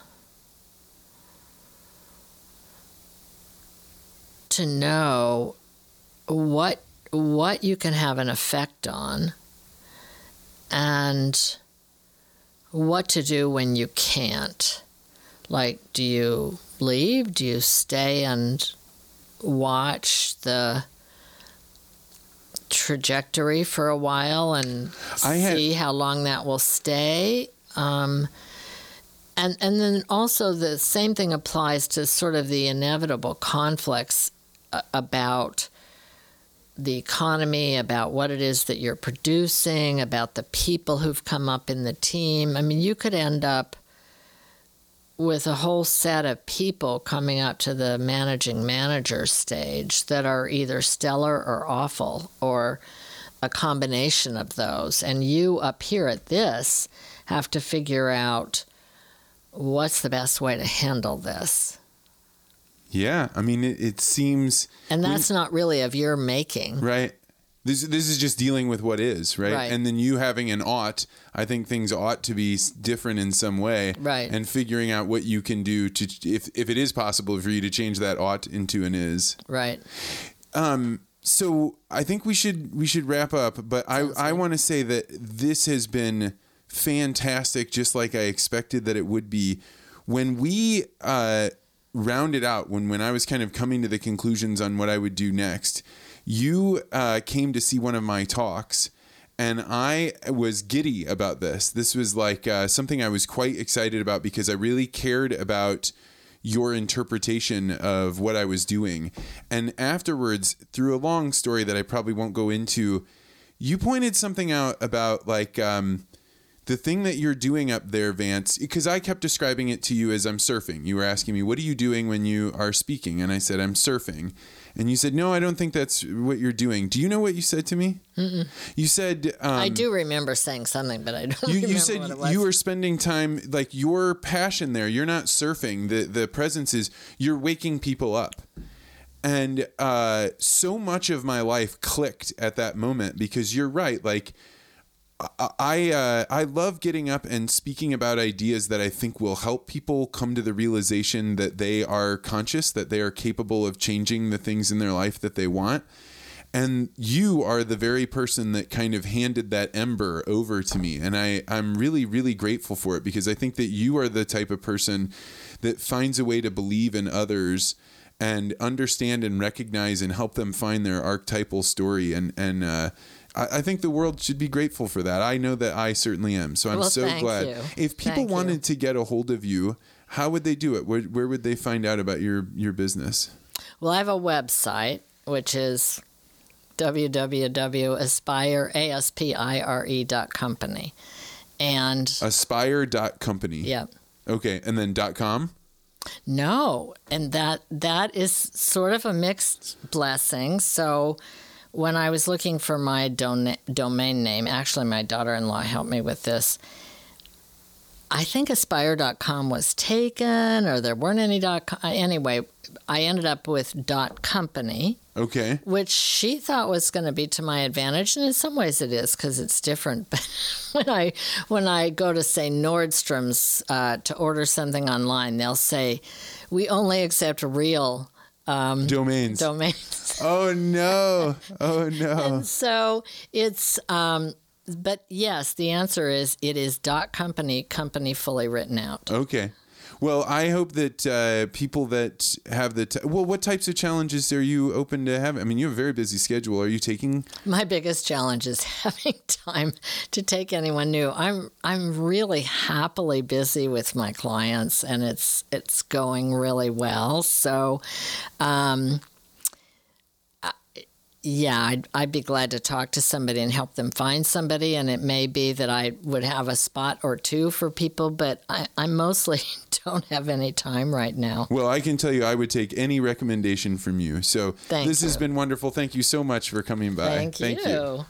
to know what what you can have an effect on and what to do when you can't. Like, do you leave? Do you stay and watch the trajectory for a while and I had- see how long that will stay? Um, and and then also the same thing applies to sort of the inevitable conflicts uh, about the economy, about what it is that you're producing, about the people who've come up in the team. I mean, you could end up with a whole set of people coming up to the managing manager stage that are either stellar or awful or a combination of those. And you up here at this have to figure out what's the best way to handle this. Yeah, I mean, it, it seems And that's not really of your making. right. This this is just dealing with what is right, Right. and then you having an ought. I think things ought to be different in some way, Right. And figuring out what you can do to if if it is possible for you to change that ought into an is. Right. So I think we should we should wrap up, but I I want to say that this has been fantastic, just like I expected that it would be. When we uh, rounded out, when when I was kind of coming to the conclusions on what I would do next, you uh, came to see one of my talks. And I was giddy about this. This was like uh, something I was quite excited about because I really cared about your interpretation of what I was doing. And afterwards, through a long story that I probably won't go into, you pointed something out about like um, the thing that you're doing up there, Vance, because I kept describing it to you as I'm surfing. You were asking me, what are you doing when you are speaking? And I said, I'm surfing. And you said, no, I don't think that's what you're doing. Do you know what you said to me? Mm-mm. You said, um, I do remember saying something, but I don't you, remember you said what it was. you were spending time like your passion there. You're not surfing. The the presence is you're waking people up. And uh, so much of my life clicked at that moment because you're right. Like I uh, I love getting up and speaking about ideas that I think will help people come to the realization that they are conscious, that they are capable of changing the things in their life that they want. And you are the very person that kind of handed that ember over to me. And I, I'm really, really grateful for it because I think that you are the type of person that finds a way to believe in others and understand and recognize and help them find their archetypal story. And, and, uh, I I think the world should be grateful for that. I know that I certainly am. So I'm Well, so thank glad. you. If people Thank you. wanted to get a hold of you, how would they do it? Where, where would they find out about your, your business? Well, I have a website which is www.aspire, A-S-P-I-R-E E dot company. And Aspire.company. yeah, Okay. And then dot .com? no, and that that is sort of a mixed blessing. So when I was looking for my don- domain name, actually my daughter-in-law helped me with this. I think aspire.com was taken or there weren't any dot com. Anyway, I ended up with dot company. Okay. which she thought was going to be to my advantage, and in some ways it is because it's different. But when I when I go to say Nordstrom's uh, to order something online, they'll say we only accept real Domains. domains. oh, no. Oh, no. and so it's. Um, but yes, the answer is it is dot company company fully written out. Okay. Well, I hope that uh, people that have the t- well, what types of challenges are you open to having? I mean, you have a very busy schedule. Are you taking? My biggest challenge is having time to take anyone new. I'm I'm really happily busy with my clients, and it's it's going really well. So, um, yeah, I'd, I'd be glad to talk to somebody and help them find somebody. And it may be that I would have a spot or two for people, but I, I mostly don't have any time right now. Well, I can tell you, I would take any recommendation from you. So Thank this has been wonderful. Thank you so much for coming by. Thank, you.